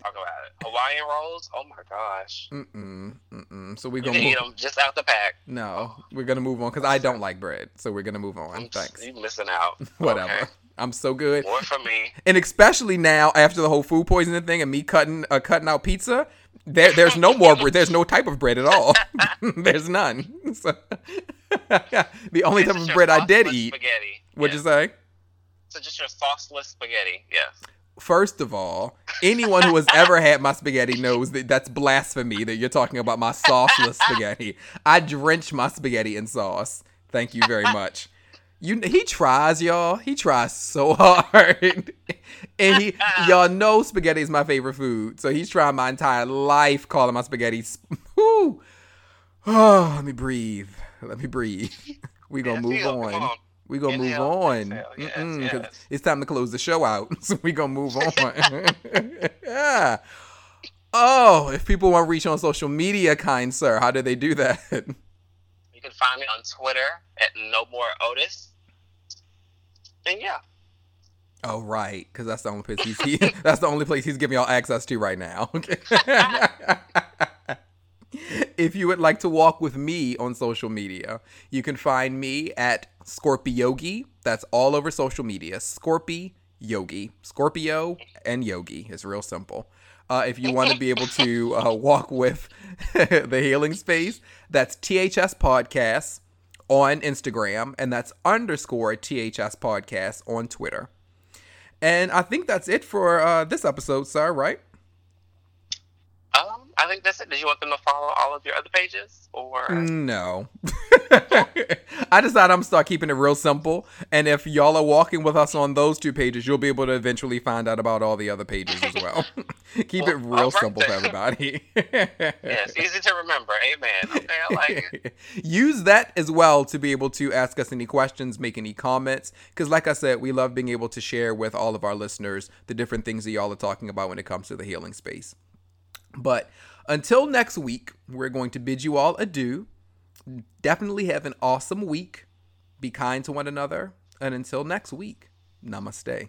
Talk about it. Hawaiian rolls. Oh my gosh. mm-mm, mm-mm. So we're gonna can eat them just out the pack. No, we're gonna move on because I don't like bread. So we're gonna move on. I'm- Thanks. You missing out. Whatever. Okay. I'm so good. More for me. and especially now after the whole food poisoning thing and me cutting uh, cutting out pizza, there there's no more bread. There's no type of bread at all. there's none. So, the only type of bread I did eat. Spaghetti. What'd Yes. you say? So just your sauceless spaghetti. Yes. First of all, anyone who has ever had my spaghetti knows that that's blasphemy that you're talking about my sauceless spaghetti. I drench my spaghetti in sauce. Thank you very much. You, he tries, y'all. He tries so hard, and he, y'all know spaghetti is my favorite food. So he's trying my entire life calling my spaghetti. sp- Oh, let me breathe. Let me breathe. We gonna move on. On. We gonna move on. Yes, yes. It's time to close the show out, so we gonna move on. yeah. Oh, if people want to reach on social media, kind sir, how do they do that? You can find me on Twitter at No More Otis. And yeah, Oh, right, because that's the only place he's he, that's the only place he's giving y'all access to right now. Okay. if you would like to walk with me on social media, you can find me at ScorpiYogi. That's all over social media. Scorpi Yogi, Scorpio and Yogi. It's real simple. Uh, if you want to be able to uh, walk with the healing space, that's THS Podcast on Instagram, and that's underscore THS Podcast on Twitter. And I think that's it for uh, this episode, sir, right? um, I think that's it. Did you want them to follow all of your other pages, or No. I decided I'm gonna start keeping it real simple. And if y'all are walking with us on those two pages, you'll be able to eventually find out about all the other pages as well. Keep it real simple for everybody. yes, easy to remember. Amen. Okay, I like it. Use that as well to be able to ask us any questions, make any comments. Because, like I said, we love being able to share with all of our listeners the different things that y'all are talking about when it comes to the healing space. But until next week, we're going to bid you all adieu. Definitely have an awesome week. Be kind to one another. And until next week, namaste.